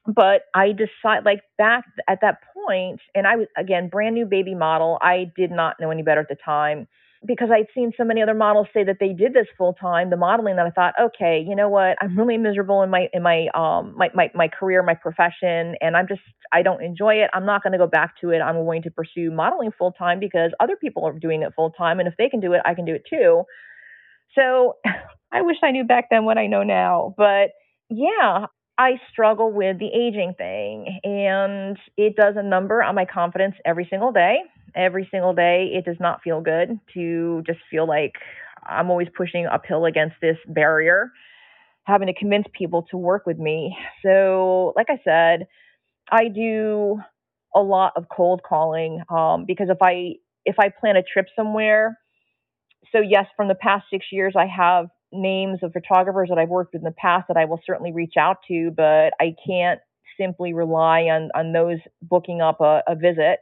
But I decide like back at that point, and I was again brand new baby model. I did not know any better at the time because I'd seen so many other models say that they did this full time, the modeling that I thought, okay, you know what? I'm really miserable in my in my um my my, my career, my profession, and I'm just I don't enjoy it. I'm not going to go back to it. I'm going to pursue modeling full time because other people are doing it full time, and if they can do it, I can do it too. So I wish I knew back then what I know now, but yeah, I struggle with the aging thing and it does a number on my confidence every single day. Every single day, it does not feel good to just feel like I'm always pushing uphill against this barrier, having to convince people to work with me. So, like I said, I do a lot of cold calling um, because if I if I plan a trip somewhere, so yes, from the past six years, I have names of photographers that I've worked with in the past that I will certainly reach out to, but I can't simply rely on on those booking up a, a visit.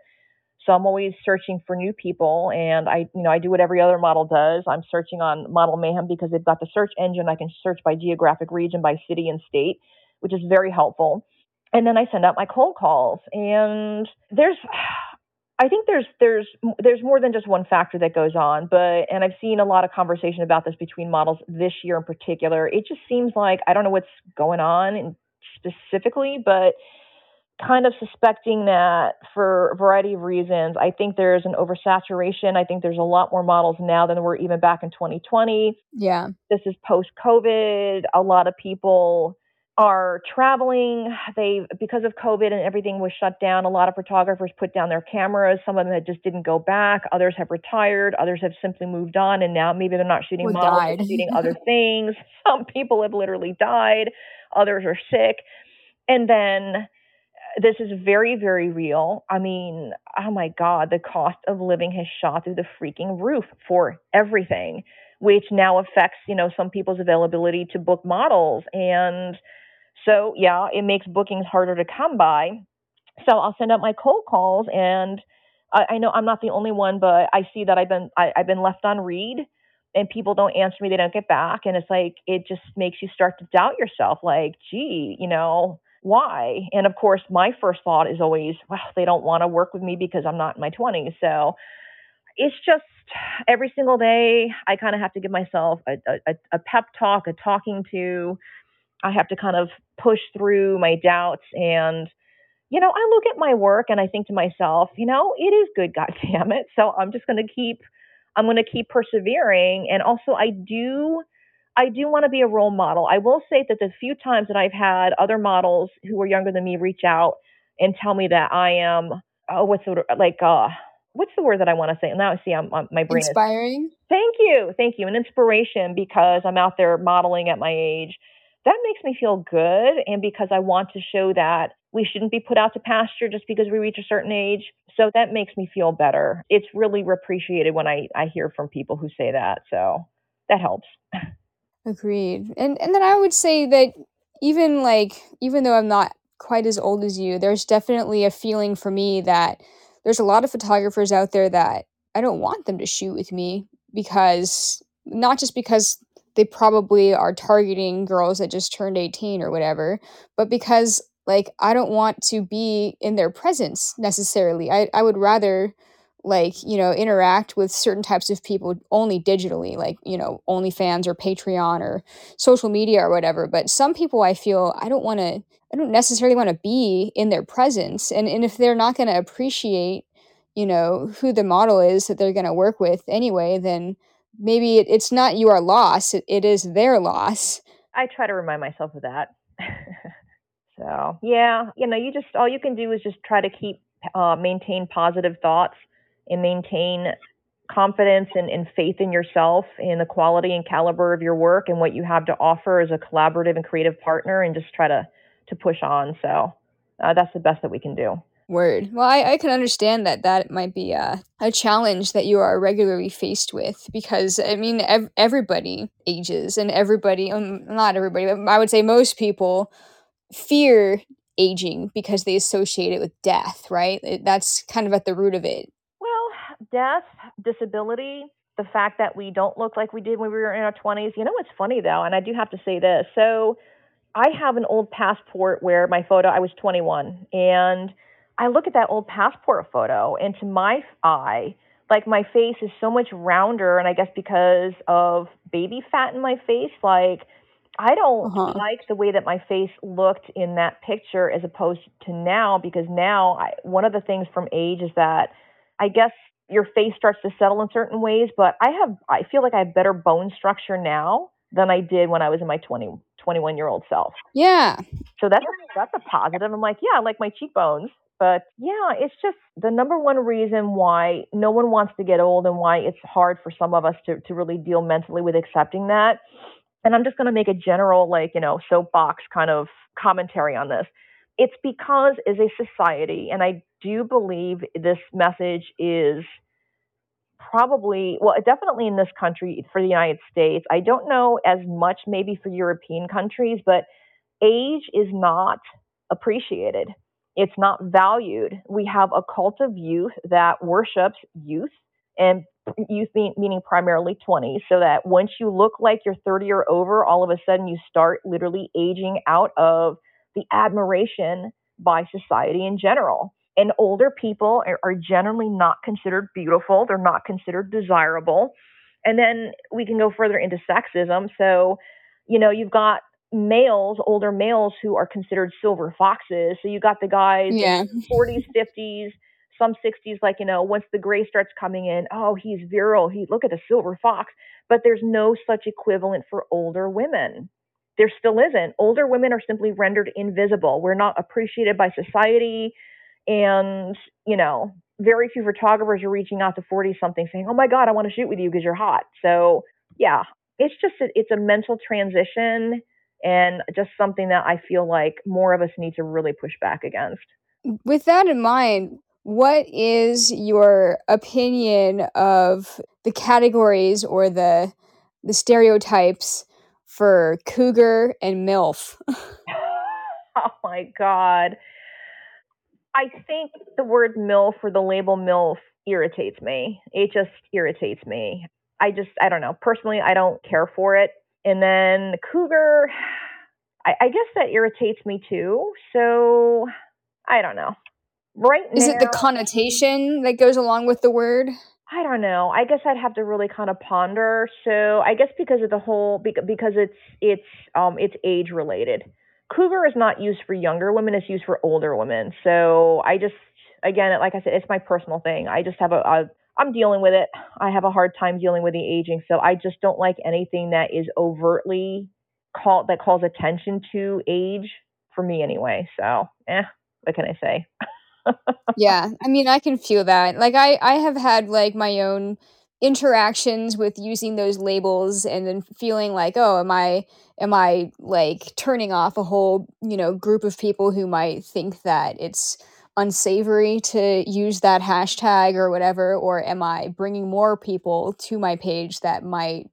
So I'm always searching for new people, and I, you know, I do what every other model does. I'm searching on Model Mayhem because they've got the search engine. I can search by geographic region, by city and state, which is very helpful. And then I send out my cold calls, and there's I think there's there's there's more than just one factor that goes on, but and I've seen a lot of conversation about this between models this year in particular. It just seems like I don't know what's going on specifically, but kind of suspecting that for a variety of reasons. I think there's an oversaturation. I think there's a lot more models now than there were even back in 2020. Yeah. This is post COVID. A lot of people are traveling. They because of COVID and everything was shut down. A lot of photographers put down their cameras. Some of them just didn't go back. Others have retired. Others have simply moved on, and now maybe they're not shooting Or models, died. they're shooting other things. Some people have literally died. Others are sick, and then this is very, very real. I mean, oh my God, the cost of living has shot through the freaking roof for everything, which now affects, you know, some people's availability to book models. And so, yeah, it makes bookings harder to come by. So I'll send out my cold calls, and I, I know I'm not the only one, but I see that I've been I, I've been left on read, and people don't answer me, they don't get back, and it's like it just makes you start to doubt yourself. Like, gee, you know, why? And of course, my first thought is always, well, they don't want to work with me because I'm not in my 20s. So it's just every single day, I kind of have to give myself a, a, a pep talk, a talking to. I have to kind of push through my doubts and you know, I look at my work and I think to myself, you know, it is good, God damn it. So I'm just going to keep, I'm going to keep persevering. And also, I do, I do want to be a role model. I will say that the few times that I've had other models who are younger than me reach out and tell me that I am, oh, what's the like, uh, what's the word that I want to say? And now I see I'm, I'm my brain is Inspiring? Thank you. Thank you. An inspiration because I'm out there modeling at my age. That makes me feel good. And because I want to show that we shouldn't be put out to pasture just because we reach a certain age. So that makes me feel better. It's really appreciated when I, I hear from people who say that. So that helps. Agreed. And and then I would say that even like even though I'm not quite as old as you, there's definitely a feeling for me that there's a lot of photographers out there that I don't want them to shoot with me because not just because they probably are targeting girls that just turned 18 or whatever, but because, like, I don't want to be in their presence necessarily. I I would rather, like, you know, interact with certain types of people only digitally, like, you know, OnlyFans or Patreon or social media or whatever, but some people I feel I don't wanna I don't necessarily wanna be in their presence, and and if they're not gonna appreciate, you know, who the model is that they're gonna work with anyway, then maybe it it's not your loss, it it is their loss. I try to remind myself of that. So, yeah, you know, you just all you can do is just try to keep uh, maintain positive thoughts and maintain confidence and, and faith in yourself in the quality and caliber of your work and what you have to offer as a collaborative and creative partner and just try to to push on. So, uh, that's the best that we can do. Word. Well, I I can understand that that might be a a challenge that you are regularly faced with because, I mean, ev everybody ages and everybody um, not everybody, but I would say most people fear aging because they associate it with death, right? It that's kind of at the root of it. Death, disability, the fact that we don't look like we did when we were in our 20s. You know what's funny though, and I do have to say this. So, I have an old passport where my photo I was 21 and I look at that old passport photo and to my eye, like my face is so much rounder and I guess because of baby fat in my face, like I don't Uh-huh. like the way that my face looked in that picture as opposed to now because now I, one of the things from age is that I guess your face starts to settle in certain ways, but I have I feel like I have better bone structure now than I did when I was in my 20 21 year old self. Yeah. So that's that's a positive. I'm like, yeah, I like my cheekbones. But yeah, it's just the number one reason why no one wants to get old and why it's hard for some of us to, to really deal mentally with accepting that. And I'm just going to make a general, like, you know, soapbox kind of commentary on this. It's because as a society, and I do you believe this message is probably, well, definitely in this country for the United States. I don't know as much maybe for European countries, but age is not appreciated. It's not valued. We have a cult of youth that worships youth and youth mean, meaning primarily 20 so that once you look like you're 30 or over all of a sudden you start literally aging out of the admiration by society in general and older people are, are generally not considered beautiful. They're not considered desirable. And then we can go further into sexism. So you know you've got males older males who are considered silver foxes. So you got the guys Yeah. in 40s 50s some 60s like you know once the gray starts coming in oh he's virile. He look at the silver fox. But there's no such equivalent for older women. There still isn't. Older women are simply rendered invisible. We're not appreciated by society and you know very few photographers are reaching out to 40 something saying oh my god i want to shoot with you because you're hot. So yeah it's just a, it's a mental transition and just something that i feel like more of us need to really push back against. With that in mind, what is your opinion of the categories or the the stereotypes for cougar and MILF? oh my god I think the word MILF or the label MILF irritates me. It just irritates me. I just, I don't know. Personally, I don't care for it. And then the Cougar, I, I guess that irritates me too. So I don't know. Right Is it the connotation that goes along with the word? I don't know. I guess I'd have to really kind of ponder. So I guess because of the whole, because it's it's um it's age related. Cougar is not used for younger women; it's used for older women. So I just, again, like I said, it's my personal thing. I just have a, a I'm dealing with it. I have a hard time dealing with the aging, so I just don't like anything that is overtly call that calls attention to age for me anyway. So, eh, what can I say? Yeah, I mean, I can feel that. Like I I have had like my own interactions with using those labels and then feeling like, "Oh, am I am I like turning off a whole, you know, group of people who might think that it's unsavory to use that hashtag or whatever, or am I bringing more people to my page that might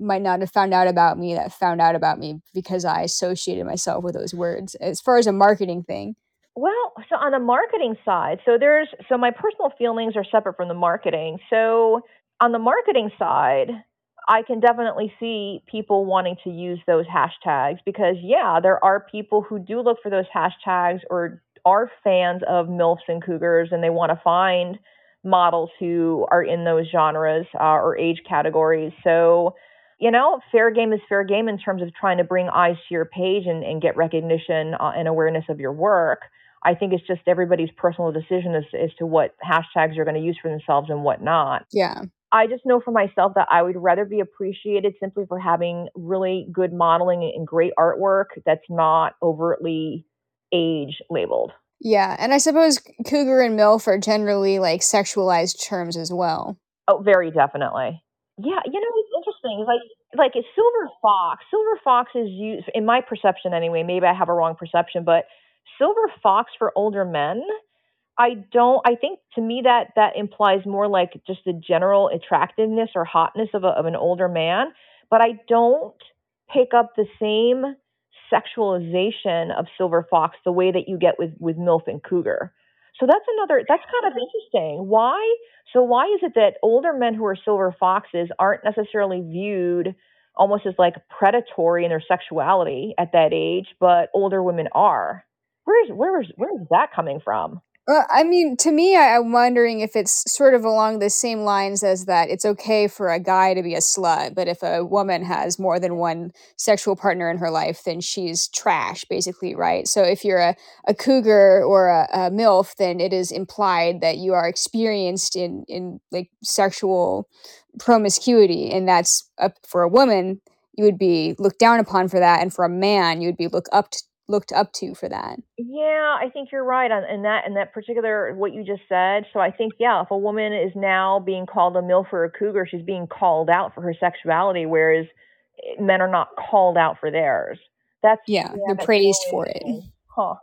might not have found out about me that found out about me because I associated myself with those words as far as a marketing thing. Well, so on the marketing side, so there's so my personal feelings are separate from the marketing. So on the marketing side, I can definitely see people wanting to use those hashtags because, yeah, there are people who do look for those hashtags or are fans of MILFs and Cougars and they want to find models who are in those genres uh, or age categories. So, you know, fair game is fair game in terms of trying to bring eyes to your page and, and get recognition uh, and awareness of your work. I think it's just everybody's personal decision as, as to what hashtags you're going to use for themselves and what not. Yeah. I just know for myself that I would rather be appreciated simply for having really good modeling and great artwork that's not overtly age labeled. Yeah, and I suppose cougar and milf are generally like sexualized terms as well. Oh, very definitely. Yeah, you know, it's interesting. Like like a silver fox. Silver fox is used in my perception anyway. Maybe I have a wrong perception, but silver fox for older men I don't. I think to me that that implies more like just the general attractiveness or hotness of, a, of an older man. But I don't pick up the same sexualization of silver fox the way that you get with with milf and cougar. So that's another. That's kind of interesting. Why? So why is it that older men who are silver foxes aren't necessarily viewed almost as like predatory in their sexuality at that age, but older women are? Where's where is where is that coming from? Well, I mean, to me, I, I'm wondering if it's sort of along the same lines as that it's okay for a guy to be a slut, but if a woman has more than one sexual partner in her life, then she's trash, basically, right? So if you're a, a cougar or a, a MILF, then it is implied that you are experienced in, in like sexual promiscuity, and that's for a woman. You would be looked down upon for that, and for a man, you would be looked up to, looked up to for that. Yeah, I think you're right on in that in that particular what you just said. So I think yeah, if a woman is now being called a milf or a cougar, she's being called out for her sexuality, whereas eh, men are not called out for theirs. That's yeah, yeah they're praised for it. Huh.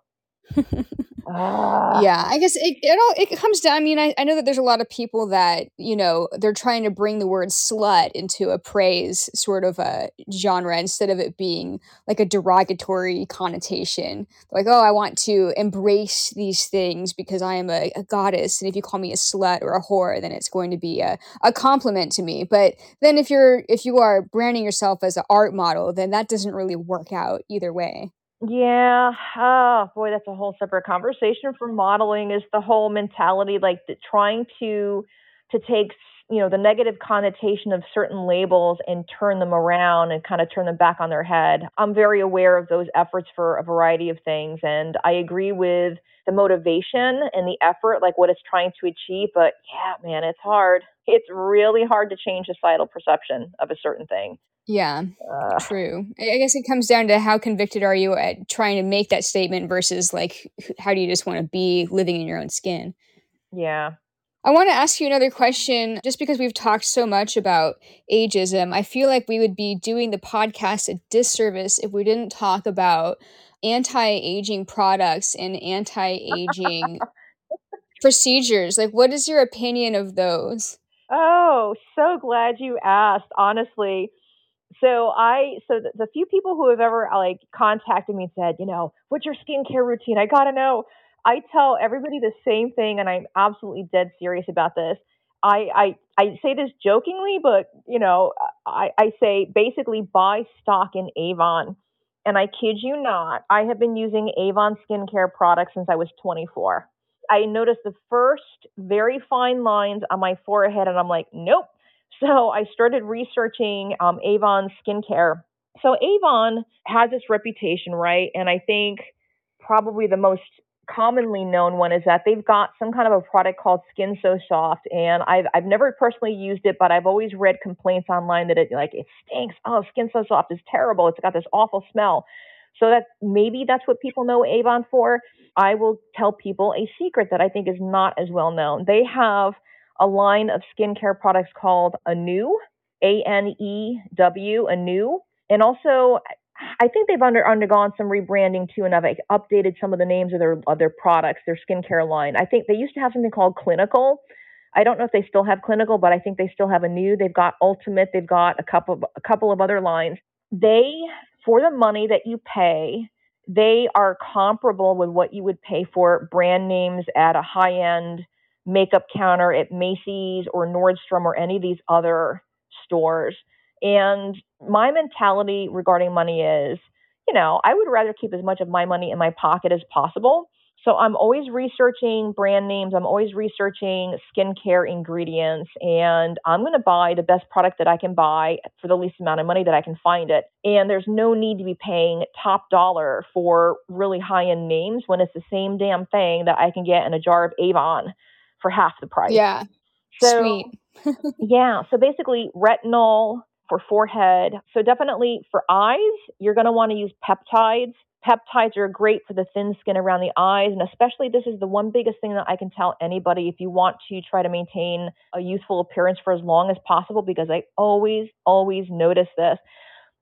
Ah. Yeah, I guess it, it all it comes down. I mean, I, I know that there's a lot of people that you know they're trying to bring the word slut into a praise sort of a genre instead of it being like a derogatory connotation. Like, oh, I want to embrace these things because I am a, a goddess, and if you call me a slut or a whore, then it's going to be a, a compliment to me. But then if you're if you are branding yourself as an art model, then that doesn't really work out either way. Yeah. Oh, boy, that's a whole separate conversation for modeling is the whole mentality like the, trying to to take you know the negative connotation of certain labels and turn them around and kind of turn them back on their head. I'm very aware of those efforts for a variety of things and I agree with the motivation and the effort like what it's trying to achieve, but yeah, man, it's hard. It's really hard to change societal perception of a certain thing. Yeah, uh, true. I guess it comes down to how convicted are you at trying to make that statement versus like how do you just want to be living in your own skin? Yeah. I want to ask you another question just because we've talked so much about ageism. I feel like we would be doing the podcast a disservice if we didn't talk about anti aging products and anti aging procedures. Like, what is your opinion of those? Oh, so glad you asked. Honestly, so I, so the, the few people who have ever like contacted me and said, you know, what's your skincare routine? I gotta know. I tell everybody the same thing, and I'm absolutely dead serious about this. I, I, I say this jokingly, but you know, I, I say basically buy stock in Avon. And I kid you not, I have been using Avon skincare products since I was 24. I noticed the first very fine lines on my forehead, and I'm like, nope, so I started researching um, Avon skincare. So Avon has this reputation, right? And I think probably the most commonly known one is that they've got some kind of a product called Skin So Soft, and I've I've never personally used it, but I've always read complaints online that it like it stinks. Oh, Skin So Soft is terrible. It's got this awful smell. So that maybe that's what people know Avon for. I will tell people a secret that I think is not as well known. They have a line of skincare products called Anew, A N E W, Anew. And also, I think they've under, undergone some rebranding too, and like, updated some of the names of their of their products, their skincare line. I think they used to have something called Clinical. I don't know if they still have Clinical, but I think they still have Anew. They've got Ultimate. They've got a couple of, a couple of other lines. They, for the money that you pay, they are comparable with what you would pay for brand names at a high end makeup counter at Macy's or Nordstrom or any of these other stores. And my mentality regarding money is, you know, I would rather keep as much of my money in my pocket as possible. So I'm always researching brand names. I'm always researching skincare ingredients, and I'm going to buy the best product that I can buy for the least amount of money that I can find it. And there's no need to be paying top dollar for really high end names when it's the same damn thing that I can get in a jar of Avon for half the price. Yeah. So, Sweet. yeah. So basically, retinol, for forehead. So definitely for eyes, you're going to want to use peptides. Peptides are great for the thin skin around the eyes, and especially this is the one biggest thing that I can tell anybody if you want to try to maintain a youthful appearance for as long as possible, because I always, always notice this.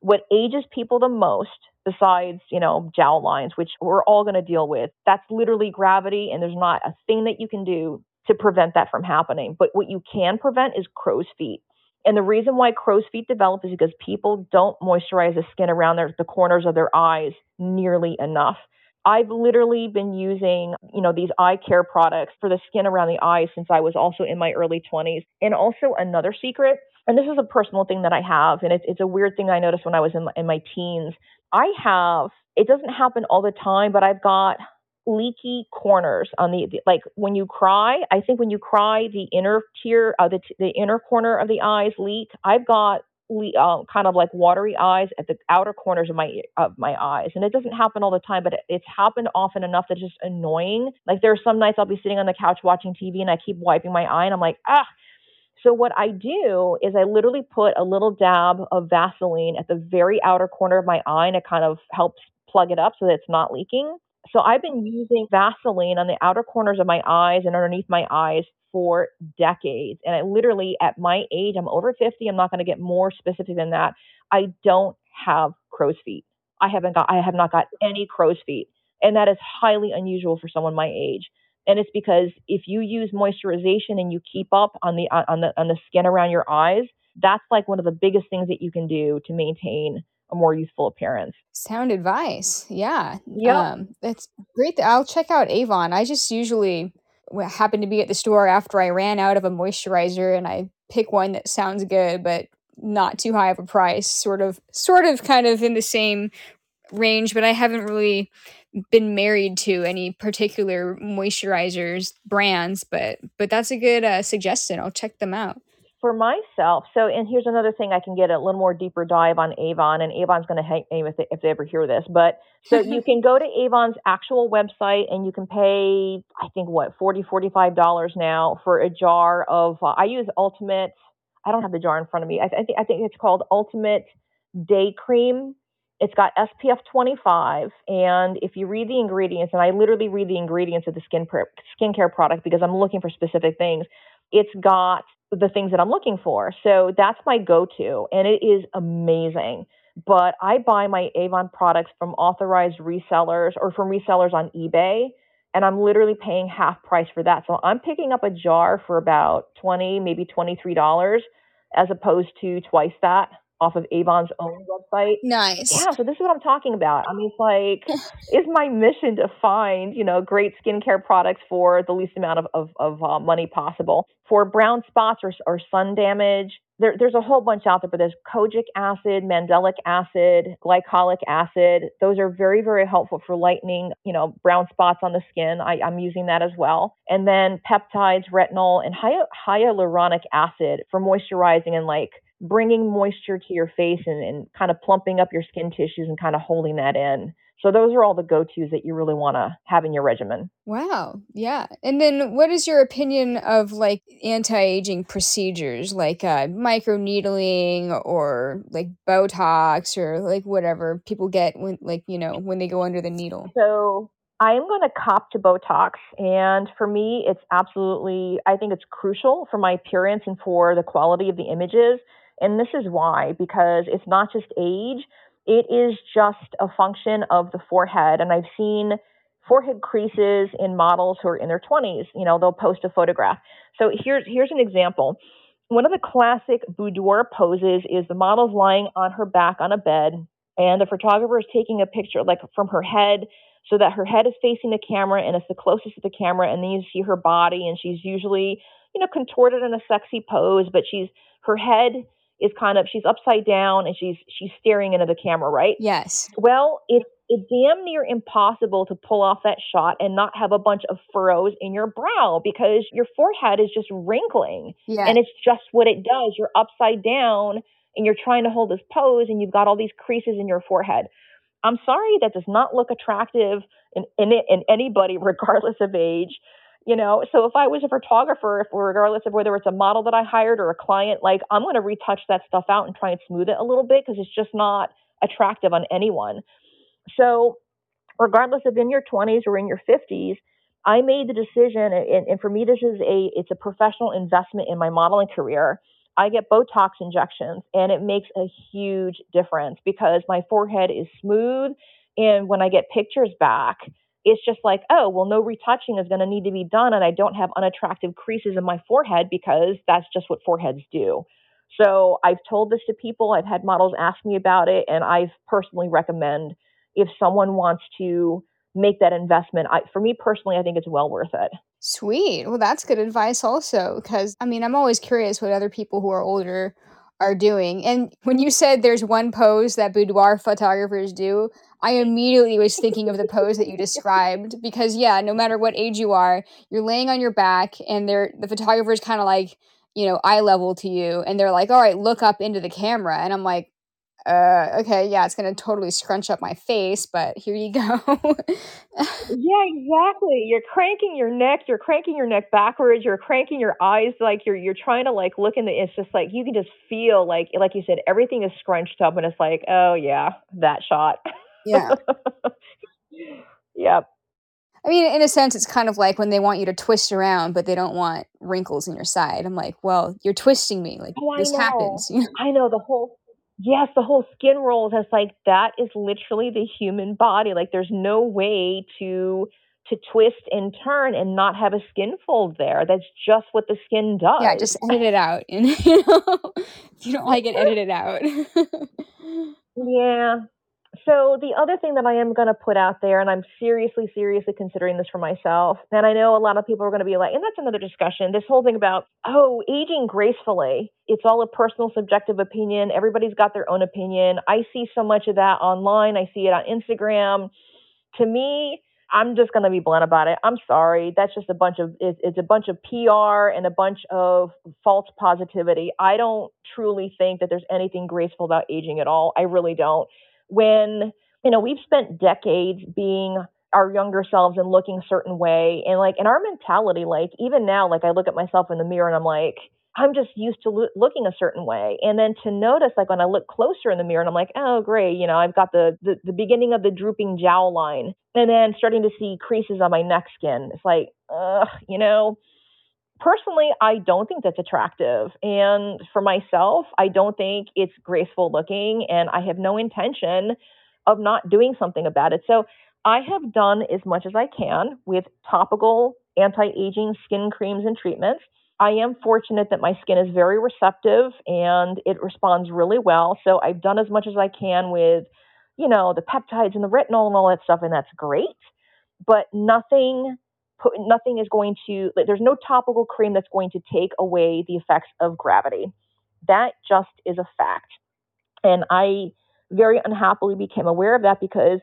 What ages people the most, besides, you know, jowl lines, which we're all going to deal with, that's literally gravity, and there's not a thing that you can do to prevent that from happening. But what you can prevent is crow's feet. And the reason why crow's feet develop is because people don't moisturize the skin around their, the corners of their eyes nearly enough. I've literally been using, you know, these eye care products for the skin around the eyes since I was also in my early 20s. And also another secret, and this is a personal thing that I have, and it's, it's a weird thing I noticed when I was in in my teens. I have, it doesn't happen all the time, but I've got leaky corners on the, the, like when you cry i think when you cry the inner tear uh, the, the inner corner of the eyes leak. I've got le- uh, kind of like watery eyes at the outer corners of my of my eyes and it doesn't happen all the time but it, it's happened often enough that it's just annoying. Like there are some nights i'll be sitting on the couch watching tv and i keep wiping my eye and i'm like ah so what I do is I literally put a little dab of Vaseline at the very outer corner of my eye and it kind of helps plug it up so that it's not leaking. So I've been using Vaseline on the outer corners of my eyes and underneath my eyes for decades. And I literally, at my age, I'm over 50. I'm not going to get more specific than that. I don't have crow's feet. I haven't got, I have not got any crow's feet. And that is highly unusual for someone my age. And it's because if you use moisturization and you keep up on the, on the, on the skin around your eyes, that's like one of the biggest things that you can do to maintain a more youthful appearance. Sound advice. Yeah. Yeah. Um, that's great. I'll check out Avon. I just usually happen to be at the store after I ran out of a moisturizer and I pick one that sounds good, but not too high of a price, sort of, sort of kind of in the same range, but I haven't really been married to any particular moisturizers brands, but, but that's a good uh, suggestion. I'll check them out for myself, so and here's another thing I can get a little more deeper dive on Avon, and Avon's going to hate me if they, if they ever hear this. But so you can go to Avon's actual website and you can pay, I think what 40 45 dollars now for a jar of. Uh, I use Ultimate. I don't have the jar in front of me. I, th- I think it's called Ultimate Day Cream. It's got SPF 25, and if you read the ingredients, and I literally read the ingredients of the skin skincare product because I'm looking for specific things. It's got the things that I'm looking for. So that's my go to, and it is amazing. But I buy my Avon products from authorized resellers or from resellers on eBay, and I'm literally paying half price for that. So I'm picking up a jar for about 20, maybe $23 as opposed to twice that off of Avon's own website. Nice. Yeah, so this is what I'm talking about. I mean, it's like, it's my mission to find, you know, great skincare products for the least amount of, of, of uh, money possible. For brown spots or, or sun damage, there, there's a whole bunch out there, but there's kojic acid, mandelic acid, glycolic acid. Those are very, very helpful for lightening, you know, brown spots on the skin. I, am using that as well. And then peptides, retinol, and hy- hyaluronic acid for moisturizing and like bringing moisture to your face and, and kind of plumping up your skin tissues and kind of holding that in. So those are all the go-tos that you really want to have in your regimen. Wow. Yeah. And then what is your opinion of like anti-aging procedures like uh microneedling or like Botox or like whatever people get when like, you know, when they go under the needle? So I am going to cop to Botox. And for me, it's absolutely, I think it's crucial for my appearance and for the quality of the images. And this is why, because it's not just age, it is just a function of the forehead. And I've seen forehead creases in models who are in their 20s. You know, they'll post a photograph. So here's here's an example. One of the classic boudoir poses is the model's lying on her back on a bed, and the photographer is taking a picture like from her head so that her head is facing the camera and it's the closest to the camera, and then you see her body, and she's usually, you know, contorted in a sexy pose, but she's her head is kind of she's upside down and she's she's staring into the camera, right? Yes. Well, it's it's damn near impossible to pull off that shot and not have a bunch of furrows in your brow because your forehead is just wrinkling. Yeah. And it's just what it does. You're upside down and you're trying to hold this pose and you've got all these creases in your forehead. I'm sorry, that does not look attractive in, in, in anybody, regardless of age. You know, so if I was a photographer, if regardless of whether it's a model that I hired or a client, like I'm going to retouch that stuff out and try and smooth it a little bit because it's just not attractive on anyone. So, regardless of in your 20s or in your 50s, I made the decision, and, and for me, this is a it's a professional investment in my modeling career. I get Botox injections, and it makes a huge difference because my forehead is smooth, and when I get pictures back, it's just like, oh, well, no retouching is going to need to be done, and I don't have unattractive creases in my forehead because that's just what foreheads do. So I've told this to people. I've had models ask me about it, and I've personally recommend if someone wants to make that investment. I, for me personally, I think it's well worth it. Sweet. Well, that's good advice also because I mean, I'm always curious what other people who are older are doing. And when you said there's one pose that boudoir photographers do, I immediately was thinking of the pose that you described because yeah, no matter what age you are, you're laying on your back and they're the photographer's kind of like, you know, eye level to you and they're like, "All right, look up into the camera." And I'm like, uh, okay, yeah, it's gonna totally scrunch up my face, but here you go. Yeah, exactly. You're cranking your neck, you're cranking your neck backwards, you're cranking your eyes like you're you're trying to like look in the it's just like you can just feel like like you said, everything is scrunched up and it's like, oh yeah, that shot. yeah. Yep. I mean, in a sense, it's kind of like when they want you to twist around, but they don't want wrinkles in your side. I'm like, well, you're twisting me. Like Oh, this happens. You know? I know the whole yes, the whole skin rolls. It's like that is literally the human body. Like there's no way to to twist and turn and not have a skin fold there. That's just what the skin does. Yeah, just edit it out. And you know, if you don't like it, edit it out. Yeah. So the other thing that I am going to put out there, and I'm seriously, seriously considering this for myself, and I know a lot of people are going to be like, and that's another discussion. This whole thing about oh, aging gracefully. It's all a personal, subjective opinion. Everybody's got their own opinion. I see so much of that online. I see it on Instagram. To me, I'm just going to be blunt about it. I'm sorry. That's just a bunch of it's, it's a bunch of PR and a bunch of false positivity. I don't truly think that there's anything graceful about aging at all. I really don't when you know we've spent decades being our younger selves and looking a certain way and like in our mentality like even now like i look at myself in the mirror and i'm like i'm just used to lo- looking a certain way. And then to notice like when i look closer in the mirror and i'm like oh great you know i've got the the, the beginning of the drooping jowline and then starting to see creases on my neck skin. It's like ugh, you know personally, I don't think that's attractive. And for myself, I don't think it's graceful looking, and I have no intention of not doing something about it. So I have done as much as I can with topical anti aging skin creams and treatments. I am fortunate that my skin is very receptive and it responds really well. So I've done as much as I can with, you know, the peptides and the retinol and all that stuff, and that's great. But nothing put, nothing is going to, like, there's no topical cream that's going to take away the effects of gravity. That just is a fact. And I very unhappily became aware of that because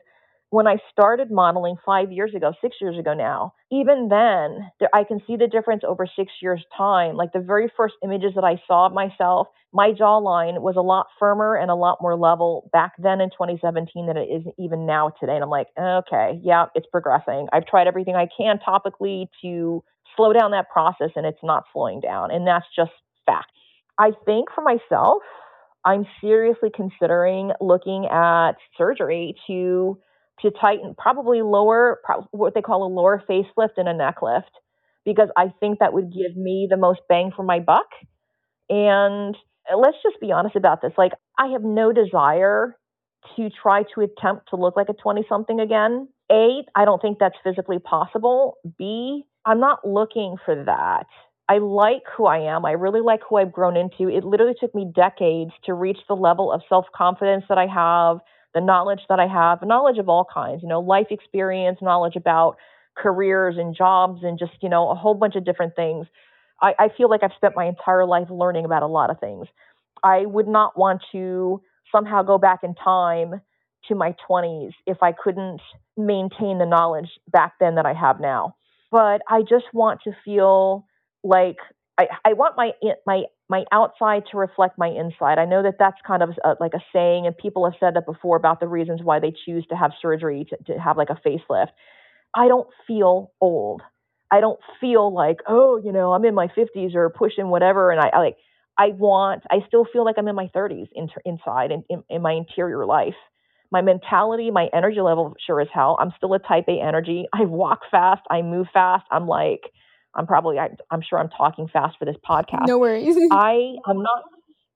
when I started modeling five years ago, six years ago now, even then, I can see the difference over six years' time. Like the very first images that I saw of myself, my jawline was a lot firmer and a lot more level back then in 2017 than it is even now today. And I'm like, okay, yeah, it's progressing. I've tried everything I can topically to slow down that process, and it's not slowing down. And that's just fact. I think for myself, I'm seriously considering looking at surgery to to tighten, probably lower what they call a lower facelift and a neck lift, because I think that would give me the most bang for my buck. And let's just be honest about this. Like, I have no desire to try to attempt to look like a 20 something again. A, I don't think that's physically possible. B, I'm not looking for that. I like who I am. I really like who I've grown into. It literally took me decades to reach the level of self confidence that I have, the knowledge that I have, knowledge of all kinds, you know, life experience, knowledge about careers and jobs and just, you know, a whole bunch of different things. I, I feel like I've spent my entire life learning about a lot of things. I would not want to somehow go back in time to my 20s if I couldn't maintain the knowledge back then that I have now. But I just want to feel like I, I want my my my outside to reflect my inside. I know that that's kind of a, like a saying, and people have said that before about the reasons why they choose to have surgery to, to have like a facelift. I don't feel old. I don't feel like, oh, you know, I'm in my 50s or pushing whatever. And I, I like, I want, I still feel like I'm in my 30s in, inside in, in, in my interior life. My mentality, my energy level, sure as hell. I'm still a type A energy. I walk fast. I move fast. I'm like, I'm probably, I, I'm sure I'm talking fast for this podcast. No worries. I, I'm not,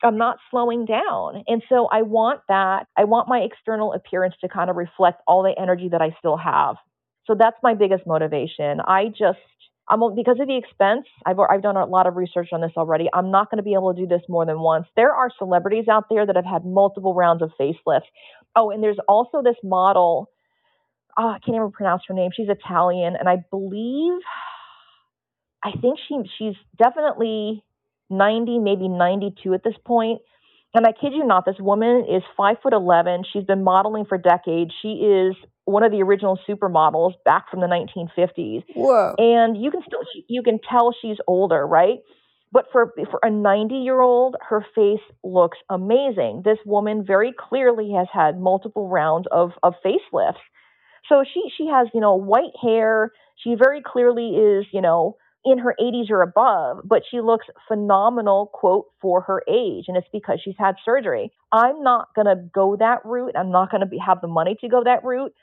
I'm not slowing down. And so I want that. I want my external appearance to kind of reflect all the energy that I still have. So that's my biggest motivation. I just, I'm because of the expense. I've I've done a lot of research on this already. I'm not going to be able to do this more than once. There are celebrities out there that have had multiple rounds of facelifts. Oh, and there's also this model. Oh, I can't even pronounce her name. She's Italian, and I believe, I think she she's definitely 90, maybe 92 at this point. And I kid you not, this woman is five foot eleven. She's been modeling for decades. She is one of the original supermodels back from the 1950s. Whoa! And you can still you can tell she's older, right? But for for a 90 year old, her face looks amazing. This woman very clearly has had multiple rounds of of facelifts. So she she has you know white hair. She very clearly is you know in her 80s or above, but she looks phenomenal, quote, for her age. And it's because she's had surgery. I'm not going to go that route. I'm not going to have the money to go that route.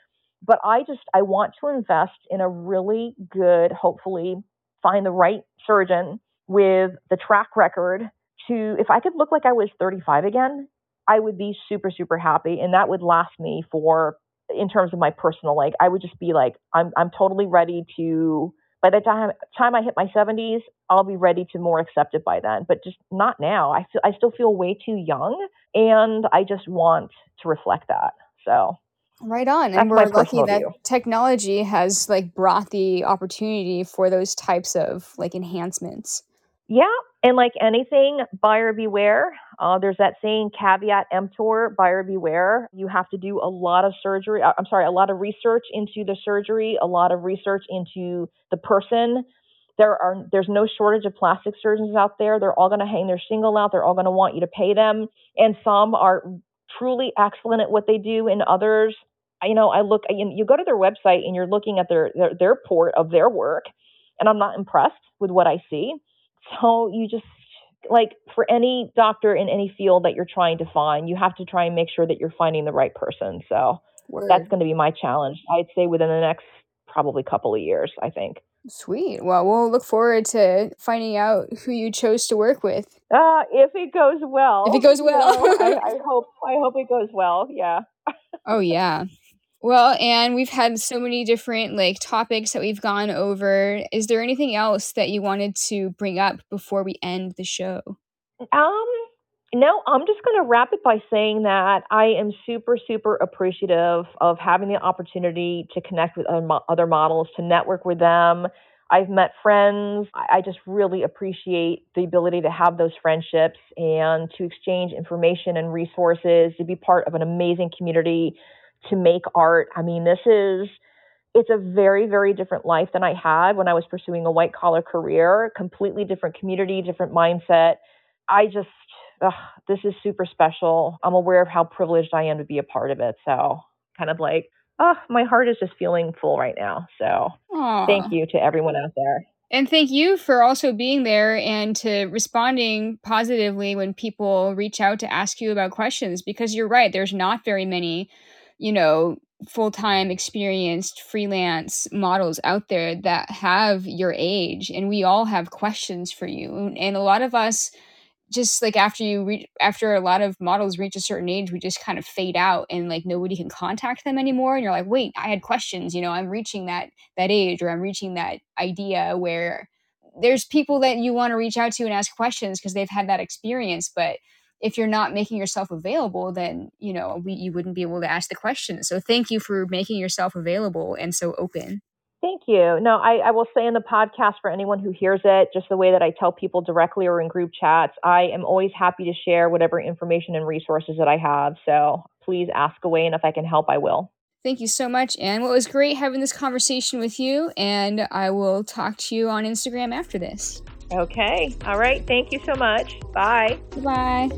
But I just, I want to invest in a really good, hopefully, find the right surgeon with the track record to, if I could look like I was 35 again, I would be super, super happy. And that would last me for, in terms of my personal, like, I would just be like, I'm, I'm totally ready to, by the time time I hit my 70s, I'll be ready to more accept it by then. But just not now. I feel I still feel way too young, and I just want to reflect that. So right on, and we're lucky that view. technology has like brought the opportunity for those types of like enhancements. Yeah, and like anything, buyer beware. Uh, there's that saying, caveat emptor, buyer beware. You have to do a lot of surgery. Uh, I'm sorry, a lot of research into the surgery, a lot of research into the person. There are there's no shortage of plastic surgeons out there. They're all going to hang their shingle out. They're all going to want you to pay them, and some are truly excellent at what they do, and others, you know, I look. You go to their website and you're looking at their their, their port of their work, and I'm not impressed with what I see. So you just like for any doctor in any field that you're trying to find, you have to try and make sure that you're finding the right person. So Word. that's going to be my challenge. I'd say within the next probably couple of years, I think. Sweet. Well, we'll look forward to finding out who you chose to work with. Uh, if it goes well. If it goes well. You know, I, I hope I hope it goes well. Yeah. oh yeah. Well, and we've had so many different like topics that we've gone over. Is there anything else that you wanted to bring up before we end the show? Um, no, I'm just going to wrap it by saying that I am super, super appreciative of having the opportunity to connect with other models, to network with them. I've met friends. I just really appreciate the ability to have those friendships and to exchange information and resources, to be part of an amazing community to make art. I mean, this is it's a very very different life than I had when I was pursuing a white collar career, completely different community, different mindset. I just ugh, this is super special. I'm aware of how privileged I am to be a part of it. So, kind of like, oh, my heart is just feeling full right now. So, Aww. thank you to everyone out there. And thank you for also being there and to responding positively when people reach out to ask you about questions because you're right, there's not very many you know, full time experienced freelance models out there that have your age, and we all have questions for you. And a lot of us, just like after you reach, after a lot of models reach a certain age, we just kind of fade out, and like nobody can contact them anymore. And you're like, wait, I had questions. You know, I'm reaching that that age, or I'm reaching that idea where there's people that you want to reach out to and ask questions because they've had that experience, but if you're not making yourself available then you know we, you wouldn't be able to ask the question so thank you for making yourself available and so open Thank you. No, I, I will say in the podcast for anyone who hears it, just the way that I tell people directly or in group chats, I am always happy to share whatever information and resources that I have. So please ask away, and if I can help, I will. Thank you so much, Ann. Well, it was great having this conversation with you, and I will talk to you on Instagram after this. Okay. All right. Thank you so much. Bye. Bye.